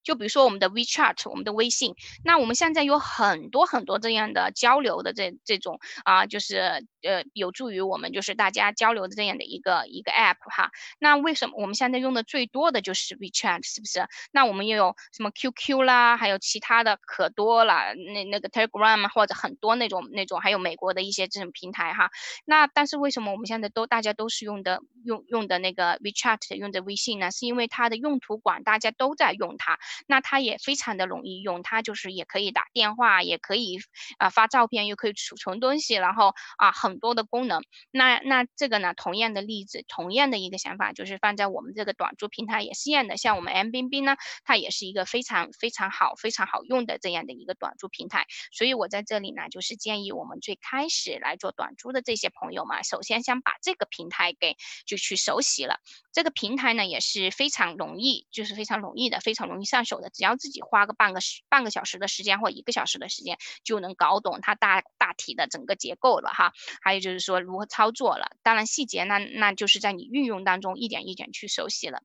就比如说我们的 WeChat，我们的微信，那我们现在有很多很多这样的交流的这这种啊，就是呃有助于我们就是大家交流的这样的一个一个 App 哈。那为什么我们现在用的最多的就是 WeChat，是不是？那我们又有什么 QQ 啦，还有其他的可多了，那那个 Telegram 或者很多那种那种，还有美国的一些这种平台哈。那但是为什么我们现在都大家都是用的用用的那个 WeChat，用的微信呢？是因为它的用途广，大家都在用它。那它也非常的容易用，它就是也可以打电话，也可以啊发照片，又可以储存东西，然后啊很多的功能。那那这个呢，同样的例子，同样的一个想法，就是放在我们这个短租平台也是一样的。像我们 M B B 呢，它也是一个非常非常好、非常好用的这样的一个短租平台。所以我在这里呢，就是建议我们最开始来做短租的这些朋友嘛，首先先把这个平台给就去熟悉了。这个平台呢也是非常容易，就是非常容易的，非常容易上手的。只要自己花个半个时半个小时的时间或一个小时的时间，就能搞懂它大大体的整个结构了哈。还有就是说如何操作了，当然细节那那就是在你运用当中一点一点去熟悉了。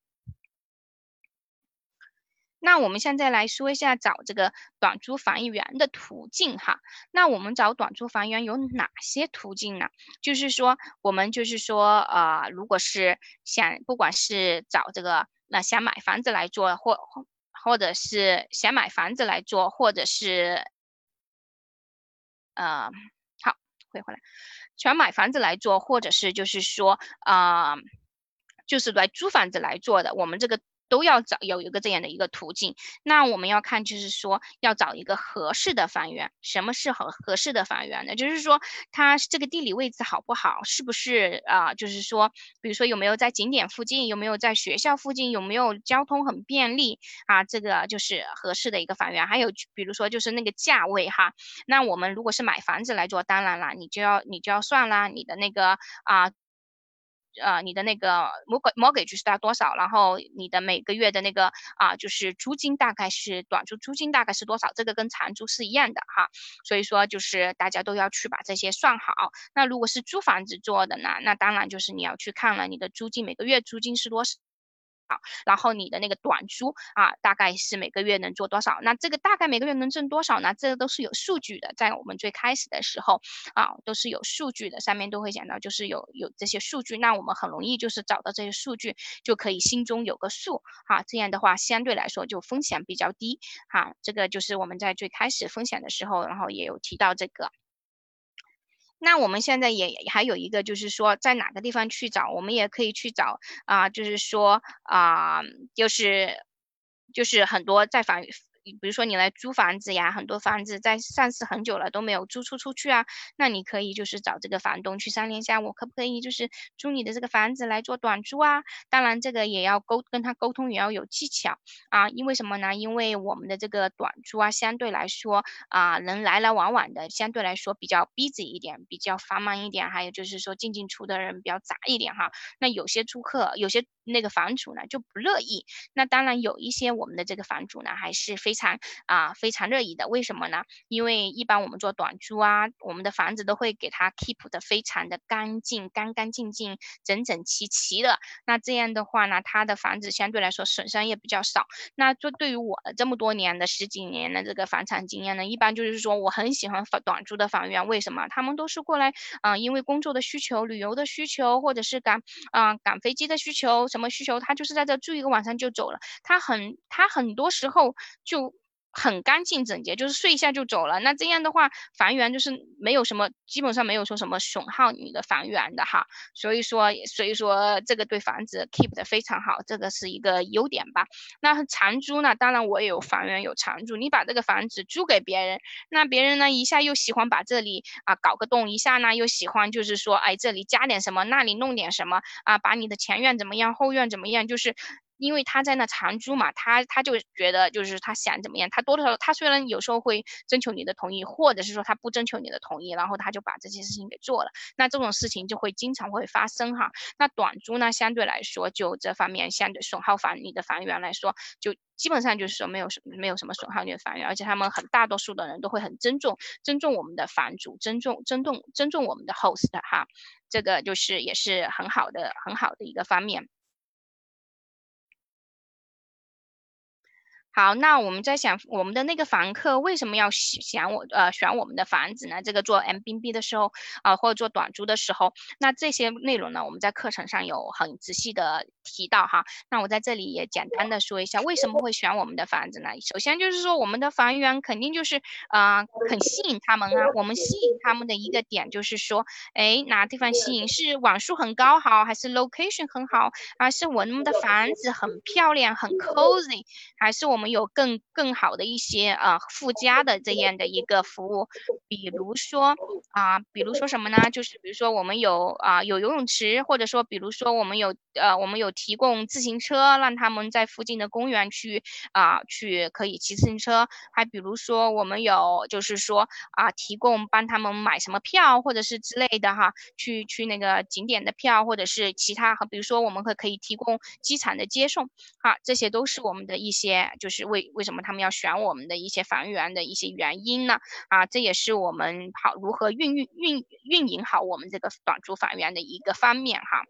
那我们现在来说一下找这个短租房源的途径哈。那我们找短租房源有哪些途径呢？就是说我们就是说呃，如果是想不管是找这个那想买房子来做或或者是想买房子来做，或者是，呃，好，回回来，想买房子来做，或者是就是说，啊，就是来租房子来做的，我们这个。都要找有一个这样的一个途径，那我们要看就是说要找一个合适的房源。什么是合合适的房源呢？就是说它这个地理位置好不好，是不是啊？就是说，比如说有没有在景点附近，有没有在学校附近，有没有交通很便利啊？这个就是合适的一个房源。还有比如说就是那个价位哈。那我们如果是买房子来做，当然了，你就要你就要算啦，你的那个啊。呃你的那个 mortgage 是大多少？然后你的每个月的那个啊，就是租金大概是短租租金大概是多少？这个跟长租是一样的哈。所以说就是大家都要去把这些算好。那如果是租房子做的呢，那当然就是你要去看了你的租金每个月租金是多少。好然后你的那个短租啊，大概是每个月能做多少？那这个大概每个月能挣多少呢？这个都是有数据的，在我们最开始的时候啊，都是有数据的，上面都会讲到，就是有有这些数据，那我们很容易就是找到这些数据，就可以心中有个数啊，这样的话相对来说就风险比较低哈。这个就是我们在最开始风险的时候，然后也有提到这个。那我们现在也还有一个，就是说在哪个地方去找，我们也可以去找啊，就是说啊，就是就是很多在房。比如说你来租房子呀，很多房子在上市很久了都没有租出出去啊，那你可以就是找这个房东去商量一下，我可不可以就是租你的这个房子来做短租啊？当然这个也要沟跟他沟通，也要有技巧啊。因为什么呢？因为我们的这个短租啊，相对来说啊，人来来往往的，相对来说比较 busy 一点，比较繁忙一点，还有就是说进进出的人比较杂一点哈。那有些租客，有些那个房主呢就不乐意。那当然有一些我们的这个房主呢还是非常。常啊，非常乐意的，为什么呢？因为一般我们做短租啊，我们的房子都会给它 keep 的非常的干净，干干净净，整整齐齐的。那这样的话呢，他的房子相对来说损伤也比较少。那就对于我这么多年的十几年的这个房产经验呢，一般就是说我很喜欢短短租的房源，为什么？他们都是过来啊，因为工作的需求、旅游的需求，或者是赶啊赶飞机的需求，什么需求，他就是在这住一个晚上就走了。他很他很多时候就。很干净整洁，就是睡一下就走了。那这样的话，房源就是没有什么，基本上没有说什么损耗你的房源的哈。所以说，所以说这个对房子 keep 的非常好，这个是一个优点吧。那长租呢？当然我也有房源有长租，你把这个房子租给别人，那别人呢一下又喜欢把这里啊搞个洞，一下呢又喜欢就是说，哎这里加点什么，那里弄点什么啊，把你的前院怎么样，后院怎么样，就是。因为他在那长租嘛，他他就觉得就是他想怎么样，他多多少他虽然有时候会征求你的同意，或者是说他不征求你的同意，然后他就把这些事情给做了，那这种事情就会经常会发生哈。那短租呢，相对来说就这方面相对损耗房你的房源来说，就基本上就是说没有什没有什么损耗你的房源，而且他们很大多数的人都会很尊重尊重我们的房主，尊重尊重尊重我们的 host 哈，这个就是也是很好的很好的一个方面。好，那我们在想，我们的那个房客为什么要选我呃选我们的房子呢？这个做 M B B 的时候啊，或者做短租的时候，那这些内容呢，我们在课程上有很仔细的提到哈。那我在这里也简单的说一下，为什么会选我们的房子呢？首先就是说，我们的房源肯定就是啊很吸引他们啊。我们吸引他们的一个点就是说，哎，哪地方吸引？是网速很高好，还是 location 很好？还是我们的房子很漂亮很 cozy？还是我们有更更好的一些呃附加的这样的一个服务，比如说啊，比如说什么呢？就是比如说我们有啊有游泳池，或者说比如说我们有呃我们有提供自行车，让他们在附近的公园去啊去可以骑自行车。还比如说我们有就是说啊提供帮他们买什么票或者是之类的哈，去去那个景点的票或者是其他和比如说我们会可以提供机场的接送，好，这些都是我们的一些。就就是为为什么他们要选我们的一些房源的一些原因呢？啊，这也是我们好如何运运运运营好我们这个短租房源的一个方面哈。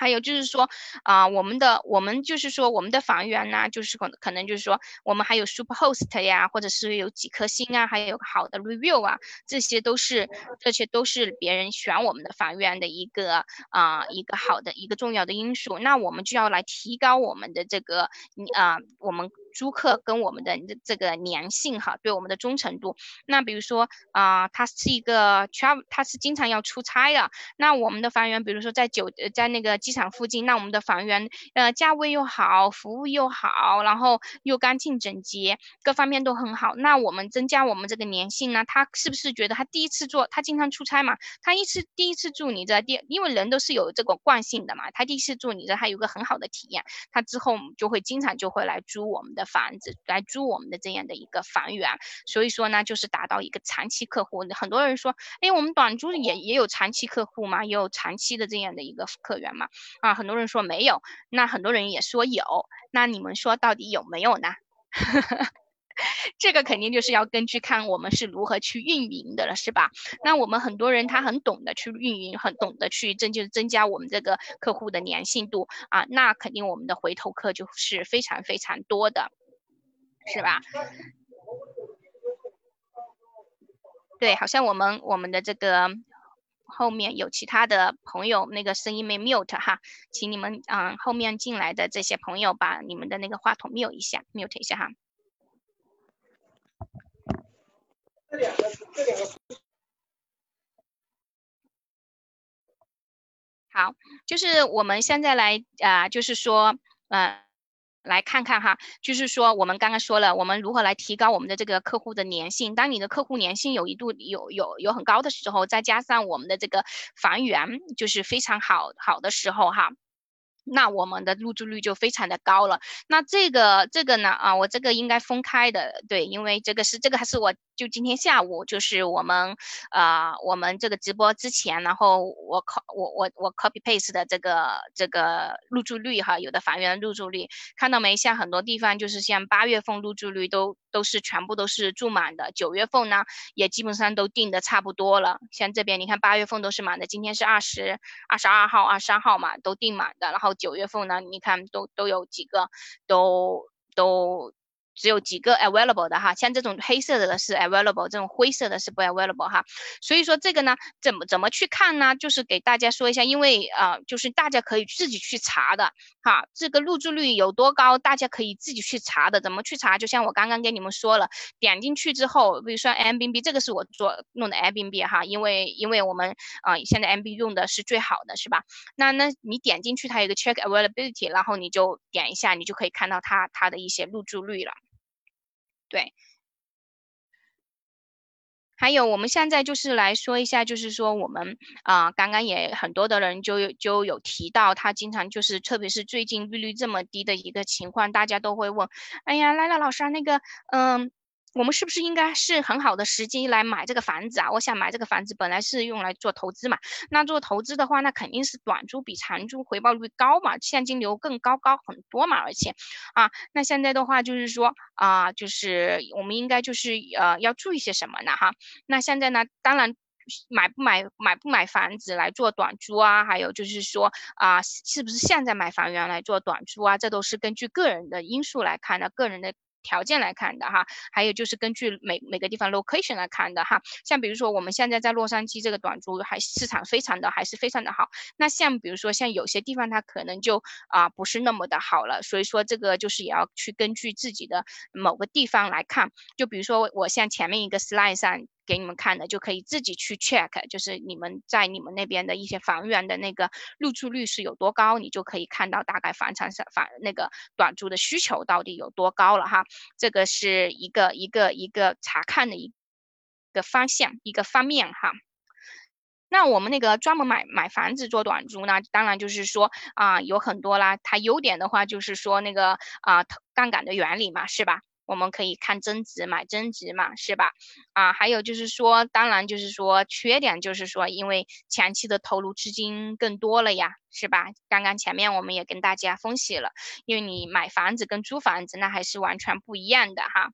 还有就是说，啊，我们的我们就是说我们的房源呢，就是可可能就是说我们还有 super host 呀，或者是有几颗星啊，还有好的 review 啊，这些都是这些都是别人选我们的房源的一个啊一个好的一个重要的因素。那我们就要来提高我们的这个你啊我们。租客跟我们的这个粘性哈，对我们的忠诚度。那比如说啊，他是一个 travel，他是经常要出差的。那我们的房源，比如说在酒在那个机场附近，那我们的房源呃价位又好，服务又好，然后又干净整洁，各方面都很好。那我们增加我们这个粘性呢，他是不是觉得他第一次做，他经常出差嘛，他一次第一次住你这第，因为人都是有这个惯性的嘛，他第一次住你这，他有个很好的体验，他之后就会经常就会来租我们的。房子来租我们的这样的一个房源，所以说呢，就是达到一个长期客户。很多人说，哎，我们短租也也有长期客户嘛？也有长期的这样的一个客源嘛？啊，很多人说没有，那很多人也说有，那你们说到底有没有呢？[laughs] 这个肯定就是要根据看我们是如何去运营的了，是吧？那我们很多人他很懂得去运营，很懂得去增就是增加我们这个客户的粘性度啊，那肯定我们的回头客就是非常非常多的，是吧？对，好像我们我们的这个后面有其他的朋友，那个声音没 mute 哈，请你们嗯后面进来的这些朋友把你们的那个话筒 mute 一下，mute 一下哈。这两个，这两个。好，就是我们现在来啊，就是说，嗯。来看看哈，就是说我们刚刚说了，我们如何来提高我们的这个客户的粘性。当你的客户粘性有一度有有有很高的时候，再加上我们的这个房源就是非常好好的时候哈。那我们的入住率就非常的高了。那这个这个呢啊，我这个应该分开的，对，因为这个是这个还是我就今天下午就是我们啊我们这个直播之前，然后我考我我我 copy paste 的这个这个入住率哈，有的房源入住率看到没？像很多地方就是像八月份入住率都都是全部都是住满的，九月份呢也基本上都订的差不多了。像这边你看八月份都是满的，今天是二十二十二号、二十三号嘛，都订满的，然后。九月份呢，你看都都有几个，都都。只有几个 available 的哈，像这种黑色的是 available，这种灰色的是不 available 哈。所以说这个呢，怎么怎么去看呢？就是给大家说一下，因为啊，就是大家可以自己去查的哈。这个入住率有多高，大家可以自己去查的。怎么去查？就像我刚刚跟你们说了，点进去之后，比如说 M B B，这个是我做弄的 M B B 哈，因为因为我们啊现在 M B 用的是最好的是吧？那那你点进去，它有一个 check availability，然后你就点一下，你就可以看到它它的一些入住率了。对，还有我们现在就是来说一下，就是说我们啊，刚刚也很多的人就就有提到，他经常就是，特别是最近利率这么低的一个情况，大家都会问，哎呀，来了老师，那个，嗯。我们是不是应该是很好的时机来买这个房子啊？我想买这个房子，本来是用来做投资嘛。那做投资的话，那肯定是短租比长租回报率高嘛，现金流更高高很多嘛。而且，啊，那现在的话就是说啊，就是我们应该就是呃要注意些什么呢？哈，那现在呢，当然买不买买不买房子来做短租啊，还有就是说啊，是不是现在买房源来做短租啊？这都是根据个人的因素来看的，个人的。条件来看的哈，还有就是根据每每个地方 location 来看的哈。像比如说我们现在在洛杉矶这个短租还市场非常的还是非常的好。那像比如说像有些地方它可能就啊不是那么的好了，所以说这个就是也要去根据自己的某个地方来看。就比如说我像前面一个 slide 上。给你们看的就可以自己去 check，就是你们在你们那边的一些房源的那个入住率是有多高，你就可以看到大概房产上房那个短租的需求到底有多高了哈。这个是一个一个一个查看的一个方向一个方面哈。那我们那个专门买买房子做短租呢，当然就是说啊有很多啦，它优点的话就是说那个啊杠杆的原理嘛，是吧？我们可以看增值买增值嘛，是吧？啊，还有就是说，当然就是说，缺点就是说，因为前期的投入资金更多了呀，是吧？刚刚前面我们也跟大家分析了，因为你买房子跟租房子那还是完全不一样的哈。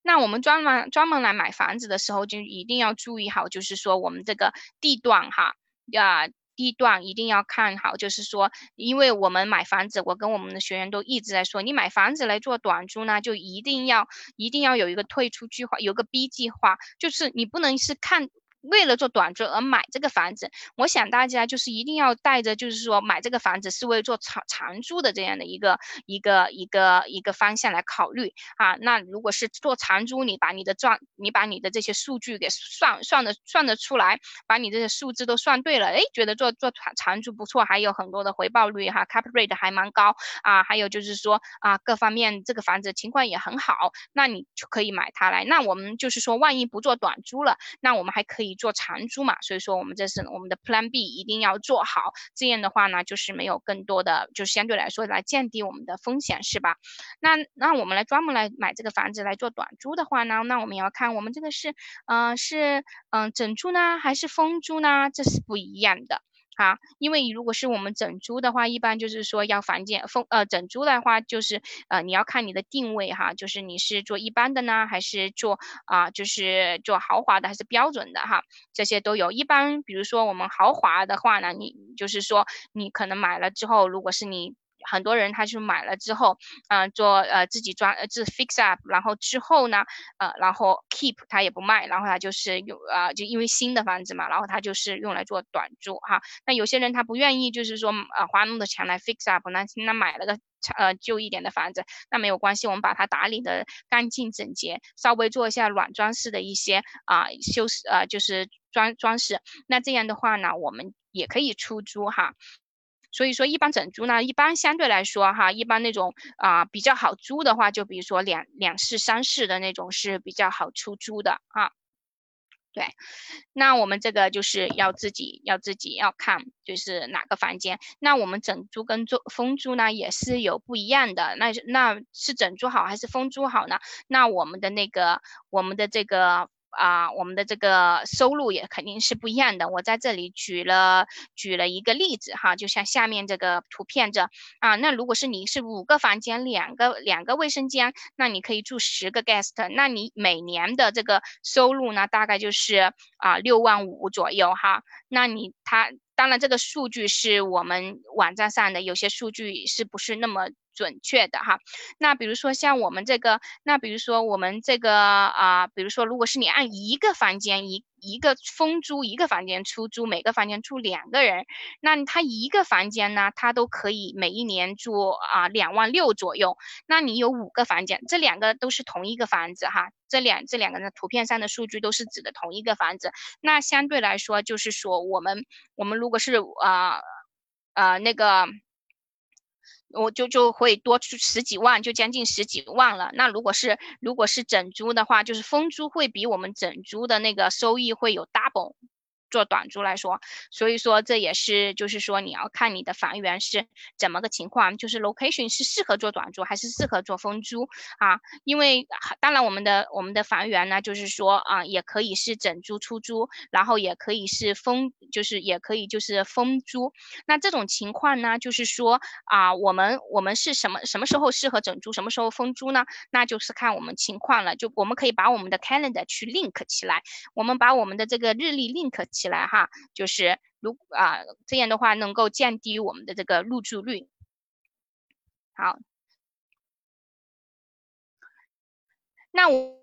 那我们专门专门来买房子的时候，就一定要注意好，就是说我们这个地段哈，呀。地段一定要看好，就是说，因为我们买房子，我跟我们的学员都一直在说，你买房子来做短租呢，就一定要一定要有一个退出计划，有个 B 计划，就是你不能是看。为了做短租而买这个房子，我想大家就是一定要带着，就是说买这个房子是为做长长租的这样的一个一个一个一个方向来考虑啊。那如果是做长租，你把你的赚，你把你的这些数据给算算的算得出来，把你这些数字都算对了，哎，觉得做做长长租不错，还有很多的回报率哈，cap rate 还蛮高啊，还有就是说啊，各方面这个房子情况也很好，那你就可以买它来。那我们就是说，万一不做短租了，那我们还可以。做长租嘛，所以说我们这是我们的 Plan B 一定要做好，这样的话呢，就是没有更多的，就相对来说来降低我们的风险，是吧？那那我们来专门来买这个房子来做短租的话呢，那我们要看我们这个是，嗯，是嗯整租呢，还是封租呢？这是不一样的。哈，因为如果是我们整租的话，一般就是说要房间封呃整租的话，就是呃你要看你的定位哈，就是你是做一般的呢，还是做啊就是做豪华的，还是标准的哈，这些都有。一般比如说我们豪华的话呢，你就是说你可能买了之后，如果是你。很多人他去买了之后，嗯，做呃自己装呃自 fix up，然后之后呢，呃，然后 keep 他也不卖，然后他就是用啊，就因为新的房子嘛，然后他就是用来做短租哈。那有些人他不愿意，就是说呃花那么多钱来 fix up，那那买了个呃旧一点的房子，那没有关系，我们把它打理的干净整洁，稍微做一下软装饰的一些啊修饰呃就是装装饰，那这样的话呢，我们也可以出租哈。所以说，一般整租呢，一般相对来说哈，一般那种啊比较好租的话，就比如说两两室三室的那种是比较好出租的啊。对，那我们这个就是要自己要自己要看，就是哪个房间。那我们整租跟租封租呢也是有不一样的，那那是整租好还是封租好呢？那我们的那个我们的这个。啊，我们的这个收入也肯定是不一样的。我在这里举了举了一个例子哈，就像下面这个图片这啊，那如果是你是五个房间，两个两个卫生间，那你可以住十个 guest，那你每年的这个收入呢，大概就是啊六万五左右哈。那你他当然这个数据是我们网站上的，有些数据是不是那么。准确的哈，那比如说像我们这个，那比如说我们这个啊，比如说如果是你按一个房间一。一个封租一个房间出租，每个房间住两个人，那他一个房间呢，他都可以每一年住啊两万六左右。那你有五个房间，这两个都是同一个房子哈，这两这两个呢图片上的数据都是指的同一个房子。那相对来说，就是说我们我们如果是啊啊那个。我就就会多出十几万，就将近十几万了。那如果是如果是整租的话，就是封租会比我们整租的那个收益会有 double。做短租来说，所以说这也是就是说你要看你的房源是怎么个情况，就是 location 是适合做短租还是适合做封租啊？因为当然我们的我们的房源呢，就是说啊也可以是整租出租，然后也可以是封，就是也可以就是封租。那这种情况呢，就是说啊我们我们是什么什么时候适合整租，什么时候封租呢？那就是看我们情况了。就我们可以把我们的 calendar 去 link 起来，我们把我们的这个日历 link。起来哈，就是如啊这样的话能够降低我们的这个入住率。好，那我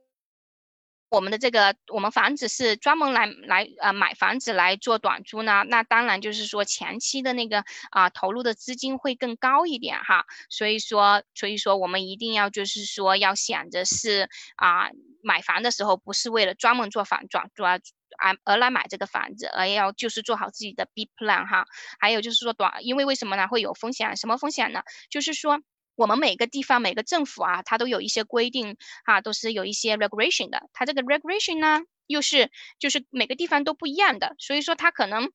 我们的这个我们房子是专门来来呃买房子来做短租呢，那当然就是说前期的那个啊投入的资金会更高一点哈，所以说所以说我们一定要就是说要想着是啊买房的时候不是为了专门做房转租啊。而而来买这个房子，而要就是做好自己的 B plan 哈，还有就是说短，因为为什么呢？会有风险，什么风险呢？就是说我们每个地方每个政府啊，它都有一些规定啊，都是有一些 regulation 的，它这个 regulation 呢，又是就是每个地方都不一样的，所以说它可能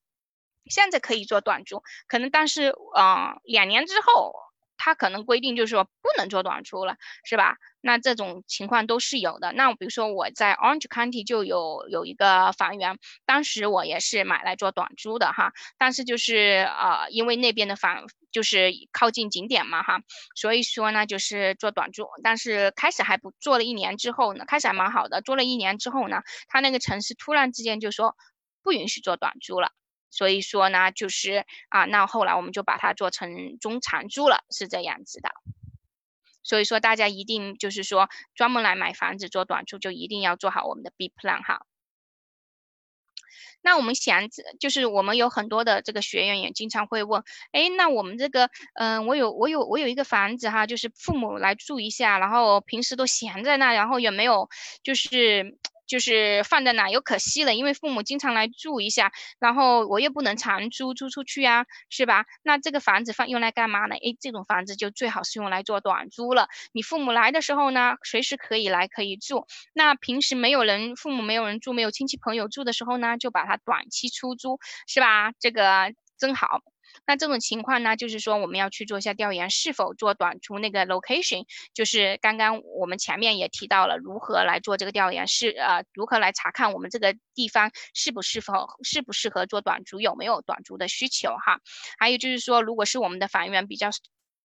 现在可以做短租，可能但是啊两年之后。他可能规定就是说不能做短租了，是吧？那这种情况都是有的。那比如说我在 Orange County 就有有一个房源，当时我也是买来做短租的哈。但是就是呃，因为那边的房就是靠近景点嘛哈，所以说呢就是做短租。但是开始还不做了一年之后呢，开始还蛮好的。做了一年之后呢，他那个城市突然之间就说不允许做短租了。所以说呢，就是啊，那后来我们就把它做成中长租了，是这样子的。所以说大家一定就是说专门来买房子做短租，就一定要做好我们的 B plan 哈。那我们想，就是我们有很多的这个学员也经常会问，哎，那我们这个，嗯，我有我有我有一个房子哈，就是父母来住一下，然后平时都闲在那，然后也没有就是。就是放在哪又可惜了，因为父母经常来住一下，然后我又不能长租租出去啊，是吧？那这个房子放用来干嘛呢？诶，这种房子就最好是用来做短租了。你父母来的时候呢，随时可以来可以住。那平时没有人，父母没有人住，没有亲戚朋友住的时候呢，就把它短期出租，是吧？这个真好。那这种情况呢，就是说我们要去做一下调研，是否做短租那个 location，就是刚刚我们前面也提到了如何来做这个调研，是呃如何来查看我们这个地方适不适合适不适合做短租，有没有短租的需求哈。还有就是说，如果是我们的房源比较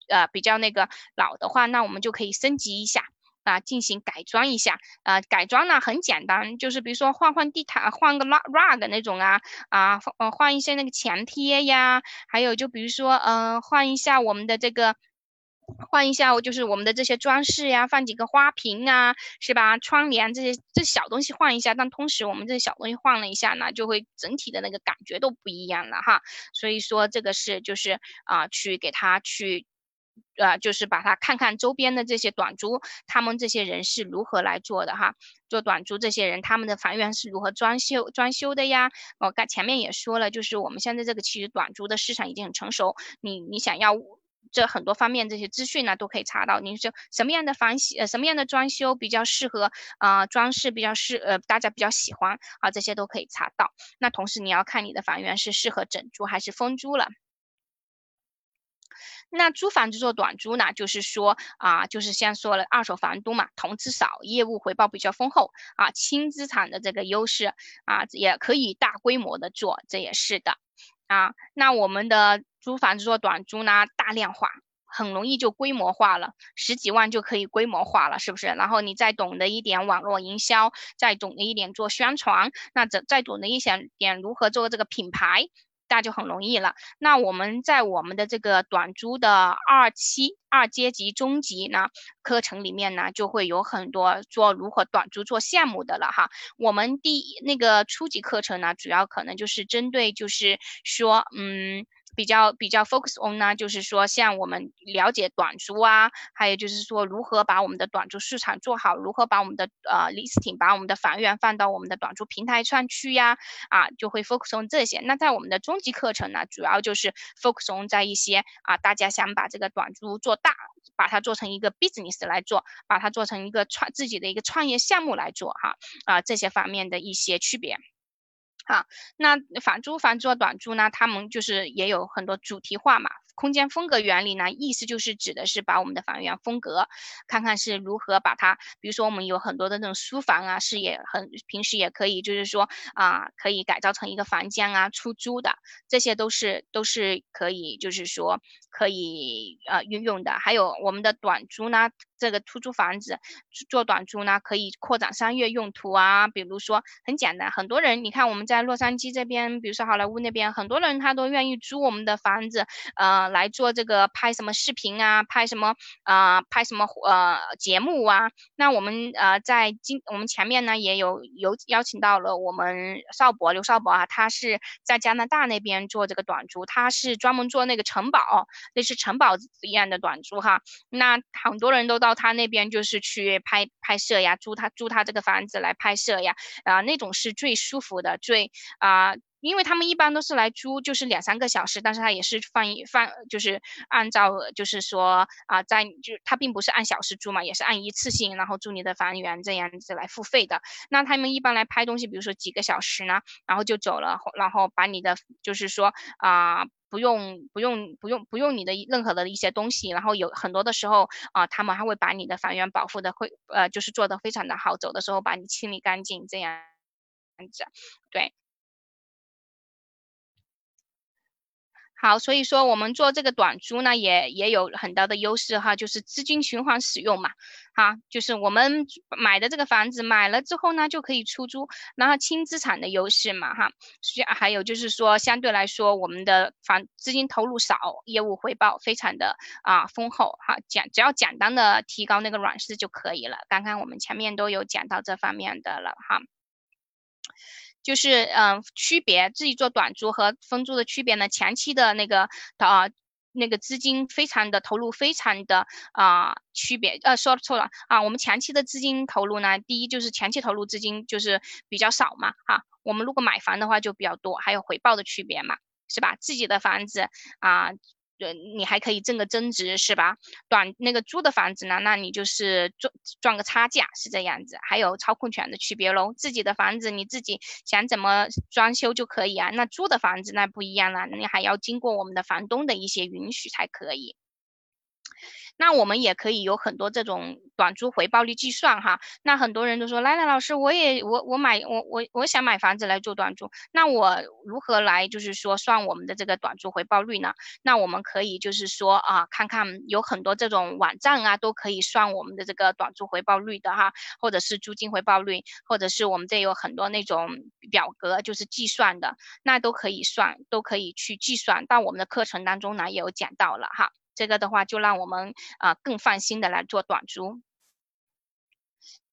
呃比较那个老的话，那我们就可以升级一下。啊，进行改装一下，啊，改装呢很简单，就是比如说换换地毯，换个 rug 那种啊，啊，呃，换一些那个墙贴呀，还有就比如说，嗯，换一下我们的这个，换一下就是我们的这些装饰呀，放几个花瓶啊，是吧？窗帘这些这小东西换一下，但同时我们这小东西换了一下呢，就会整体的那个感觉都不一样了哈。所以说这个是就是啊，去给他去。呃，就是把它看看周边的这些短租，他们这些人是如何来做的哈？做短租这些人，他们的房源是如何装修装修的呀？我刚前面也说了，就是我们现在这个其实短租的市场已经很成熟，你你想要这很多方面这些资讯呢，都可以查到。你说什么样的房呃什么样的装修比较适合啊？装饰比较适呃大家比较喜欢啊，这些都可以查到。那同时你要看你的房源是适合整租还是分租了。那租房子做短租呢，就是说啊，就是先说了二手房东嘛，投资少，业务回报比较丰厚啊，轻资产的这个优势啊，也可以大规模的做，这也是的啊。那我们的租房子做短租呢，大量化，很容易就规模化了，十几万就可以规模化了，是不是？然后你再懂得一点网络营销，再懂得一点做宣传，那再再懂得一些点如何做这个品牌。那就很容易了。那我们在我们的这个短租的二期、二阶级、中级呢课程里面呢，就会有很多做如何短租做项目的了哈。我们第那个初级课程呢，主要可能就是针对，就是说，嗯。比较比较 focus on 呢，就是说像我们了解短租啊，还有就是说如何把我们的短租市场做好，如何把我们的呃 listing 把我们的房源放到我们的短租平台上去呀，啊，就会 focus on 这些。那在我们的中级课程呢，主要就是 focus on 在一些啊，大家想把这个短租做大，把它做成一个 business 来做，把它做成一个创自己的一个创业项目来做哈，啊，这些方面的一些区别。好，那反租、反租和、短租呢？他们就是也有很多主题化嘛。空间风格原理呢，意思就是指的是把我们的房源风格，看看是如何把它，比如说我们有很多的那种书房啊，是也很平时也可以，就是说啊，可以改造成一个房间啊，出租的，这些都是都是可以，就是说可以呃运用的。还有我们的短租呢，这个出租房子做短租呢，可以扩展商业用途啊，比如说很简单，很多人你看我们在洛杉矶这边，比如说好莱坞那边，很多人他都愿意租我们的房子，呃。来做这个拍什么视频啊，拍什么啊，拍什么呃节目啊？那我们呃在今我们前面呢也有有邀请到了我们邵博刘邵博啊，他是在加拿大那边做这个短租，他是专门做那个城堡，那是城堡一样的短租哈。那很多人都到他那边就是去拍拍摄呀，租他租他这个房子来拍摄呀，啊那种是最舒服的，最啊。因为他们一般都是来租，就是两三个小时，但是他也是放一放，就是按照就是说啊，在就他并不是按小时租嘛，也是按一次性，然后租你的房源这样子来付费的。那他们一般来拍东西，比如说几个小时呢，然后就走了，然后把你的就是说啊，不用不用不用不用你的任何的一些东西，然后有很多的时候啊，他们还会把你的房源保护的会呃，就是做的非常的好，走的时候把你清理干净这样子，对。好，所以说我们做这个短租呢，也也有很大的优势哈，就是资金循环使用嘛，哈，就是我们买的这个房子买了之后呢，就可以出租，然后轻资产的优势嘛，哈，还有就是说相对来说我们的房资金投入少，业务回报非常的啊丰厚哈，简只要简单的提高那个软势就可以了，刚刚我们前面都有讲到这方面的了哈。就是嗯，区别自己做短租和分租的区别呢？前期的那个啊，那个资金非常的投入，非常的啊区别。呃，说错了啊，我们前期的资金投入呢，第一就是前期投入资金就是比较少嘛，哈。我们如果买房的话就比较多，还有回报的区别嘛，是吧？自己的房子啊。对，你还可以挣个增值，是吧？短那个租的房子呢，那你就是赚赚个差价，是这样子。还有操控权的区别喽，自己的房子你自己想怎么装修就可以啊，那租的房子那不一样了，你还要经过我们的房东的一些允许才可以。那我们也可以有很多这种短租回报率计算哈。那很多人都说，来来老师，我也我我买我我我想买房子来做短租，那我如何来就是说算我们的这个短租回报率呢？那我们可以就是说啊，看看有很多这种网站啊，都可以算我们的这个短租回报率的哈，或者是租金回报率，或者是我们这有很多那种表格就是计算的，那都可以算，都可以去计算到我们的课程当中呢也有讲到了哈。这个的话，就让我们啊更放心的来做短租，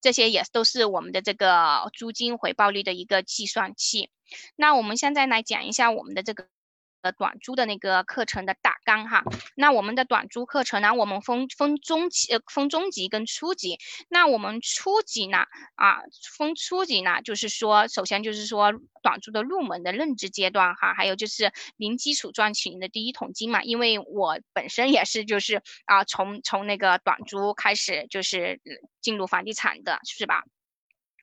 这些也都是我们的这个租金回报率的一个计算器。那我们现在来讲一下我们的这个。呃，短租的那个课程的大纲哈，那我们的短租课程呢，我们分分中级、呃分中级跟初级。那我们初级呢，啊，分初级呢，就是说，首先就是说短租的入门的认知阶段哈，还有就是零基础赚取你的第一桶金嘛。因为我本身也是就是啊，从从那个短租开始就是进入房地产的，是吧？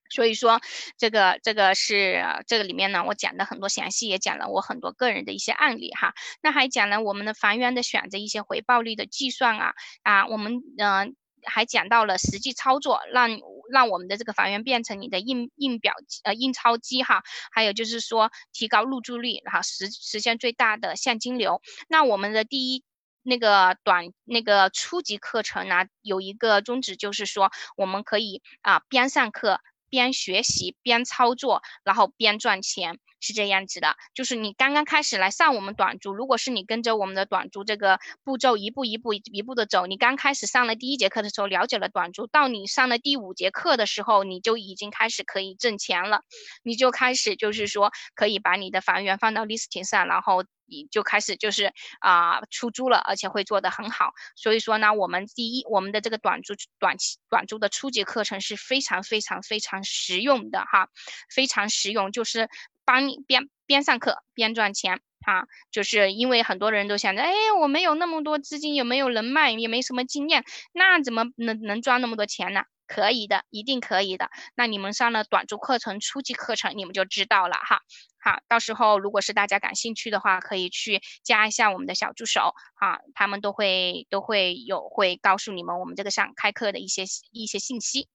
所以说，这个这个是这个里面呢，我讲的很多详细，也讲了我很多个人的一些案例哈。那还讲了我们的房源的选择一些回报率的计算啊啊，我们嗯还讲到了实际操作，让让我们的这个房源变成你的印印表呃印钞机哈。还有就是说提高入住率哈，实实现最大的现金流。那我们的第一那个短那个初级课程呢，有一个宗旨就是说，我们可以啊边上课。边学习边操作，然后边赚钱，是这样子的。就是你刚刚开始来上我们短租，如果是你跟着我们的短租这个步骤一步一步一步的走，你刚开始上了第一节课的时候了解了短租，到你上了第五节课的时候，你就已经开始可以挣钱了，你就开始就是说可以把你的房源放到 listing 上，然后。你就开始就是啊出租了，而且会做得很好。所以说呢，我们第一，我们的这个短租短期短租的初级课程是非常非常非常实用的哈，非常实用，就是帮你边边上课边赚钱哈。就是因为很多人都想着，哎，我没有那么多资金，也没有人脉，也没什么经验，那怎么能能赚那么多钱呢？可以的，一定可以的。那你们上了短租课程、初级课程，你们就知道了哈。好，到时候如果是大家感兴趣的话，可以去加一下我们的小助手啊，他们都会都会有会告诉你们我们这个上开课的一些一些信息。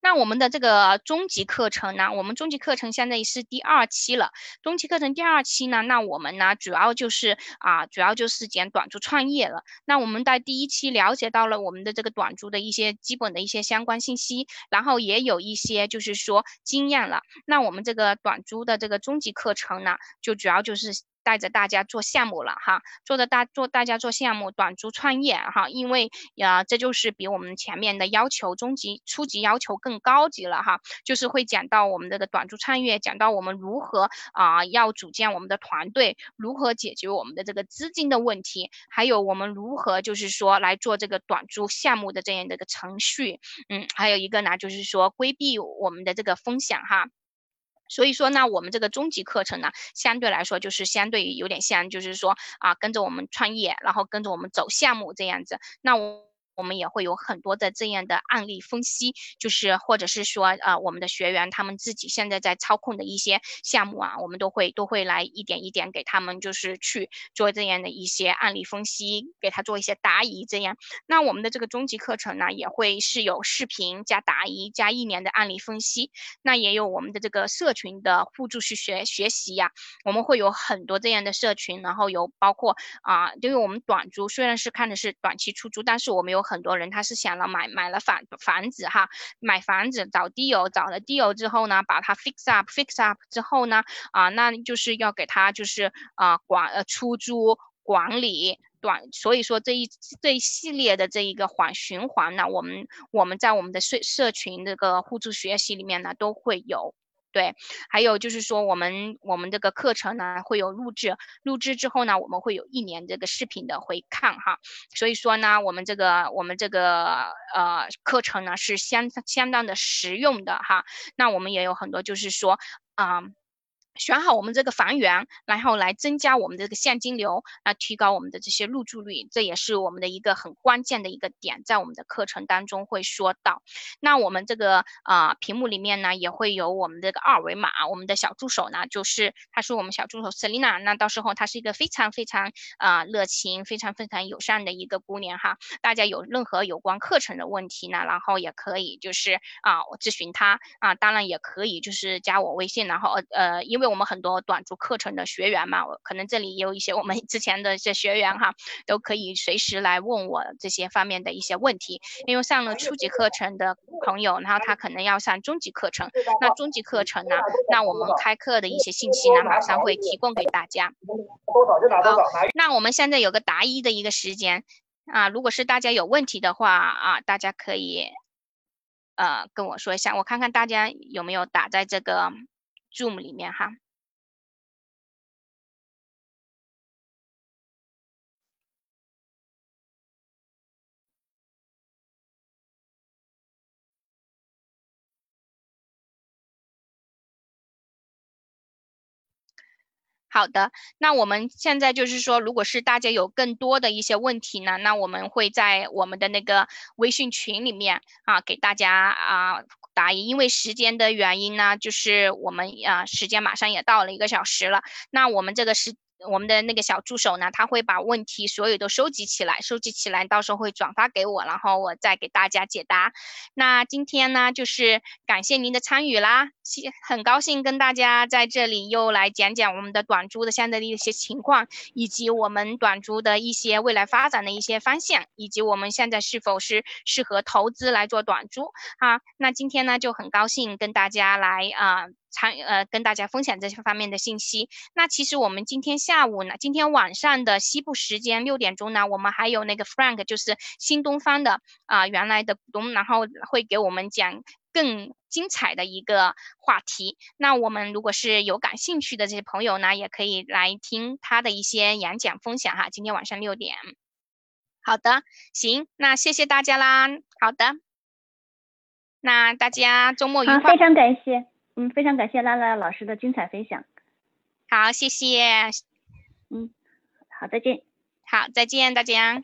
那我们的这个中级课程呢？我们中级课程现在是第二期了。中级课程第二期呢，那我们呢主要就是啊，主要就是讲短租创业了。那我们在第一期了解到了我们的这个短租的一些基本的一些相关信息，然后也有一些就是说经验了。那我们这个短租的这个中级课程呢，就主要就是。带着大家做项目了哈，做的大做大家做项目短租创业哈，因为呀这就是比我们前面的要求中级初级要求更高级了哈，就是会讲到我们这个短租创业，讲到我们如何啊要组建我们的团队，如何解决我们的这个资金的问题，还有我们如何就是说来做这个短租项目的这样的一个程序，嗯，还有一个呢就是说规避我们的这个风险哈。所以说那，我们这个中级课程呢，相对来说就是相对于有点像，就是说啊，跟着我们创业，然后跟着我们走项目这样子。那我。我们也会有很多的这样的案例分析，就是或者是说，呃，我们的学员他们自己现在在操控的一些项目啊，我们都会都会来一点一点给他们，就是去做这样的一些案例分析，给他做一些答疑。这样，那我们的这个中级课程呢，也会是有视频加答疑加一年的案例分析，那也有我们的这个社群的互助去学学习呀。我们会有很多这样的社群，然后有包括啊，因为我们短租虽然是看的是短期出租，但是我们有。很多人他是想了买买了房房子哈，买房子找地友，找了地友之后呢，把它 fix up fix up 之后呢，啊，那就是要给他就是啊管呃出租管理短，所以说这一这一系列的这一个环循环呢，我们我们在我们的社社群这个互助学习里面呢都会有。对，还有就是说，我们我们这个课程呢会有录制，录制之后呢，我们会有一年这个视频的回看哈。所以说呢，我们这个我们这个呃课程呢是相相当的实用的哈。那我们也有很多就是说啊。选好我们这个房源，然后来增加我们的这个现金流，啊，提高我们的这些入住率，这也是我们的一个很关键的一个点，在我们的课程当中会说到。那我们这个啊屏幕里面呢，也会有我们这个二维码，我们的小助手呢，就是他是我们小助手 Selina，那到时候他是一个非常非常啊热情、非常非常友善的一个姑娘哈。大家有任何有关课程的问题呢，然后也可以就是啊我咨询他啊，当然也可以就是加我微信，然后呃因为。我们很多短租课程的学员嘛，我可能这里也有一些我们 [laughs] 之前的一些学员哈，都可以随时来问我这些方面的一些问题。因为上了初级课程的朋友，然后他可能要上中级课程，那中级课程呢，那我们开课的一些信息呢，马上会提供给大家。好，那我们现在有个答疑的一个时间啊，如果是大家有问题的话啊，大家可以呃跟我说一下，我看看大家有没有打在这个。Zoom 里面哈。好的，那我们现在就是说，如果是大家有更多的一些问题呢，那我们会在我们的那个微信群里面啊，给大家啊答疑。因为时间的原因呢，就是我们啊时间马上也到了一个小时了，那我们这个时。我们的那个小助手呢，他会把问题所有都收集起来，收集起来，到时候会转发给我，然后我再给大家解答。那今天呢，就是感谢您的参与啦，很高兴跟大家在这里又来讲讲我们的短租的现在的一些情况，以及我们短租的一些未来发展的一些方向，以及我们现在是否是适合投资来做短租啊？那今天呢，就很高兴跟大家来啊。参呃跟大家分享这些方面的信息。那其实我们今天下午呢，今天晚上的西部时间六点钟呢，我们还有那个 Frank，就是新东方的啊原来的股东，然后会给我们讲更精彩的一个话题。那我们如果是有感兴趣的这些朋友呢，也可以来听他的一些演讲分享哈。今天晚上六点。好的，行，那谢谢大家啦。好的，那大家周末愉快。非常感谢。嗯，非常感谢拉拉老师的精彩分享。好，谢谢。嗯，好，再见。好，再见，大家。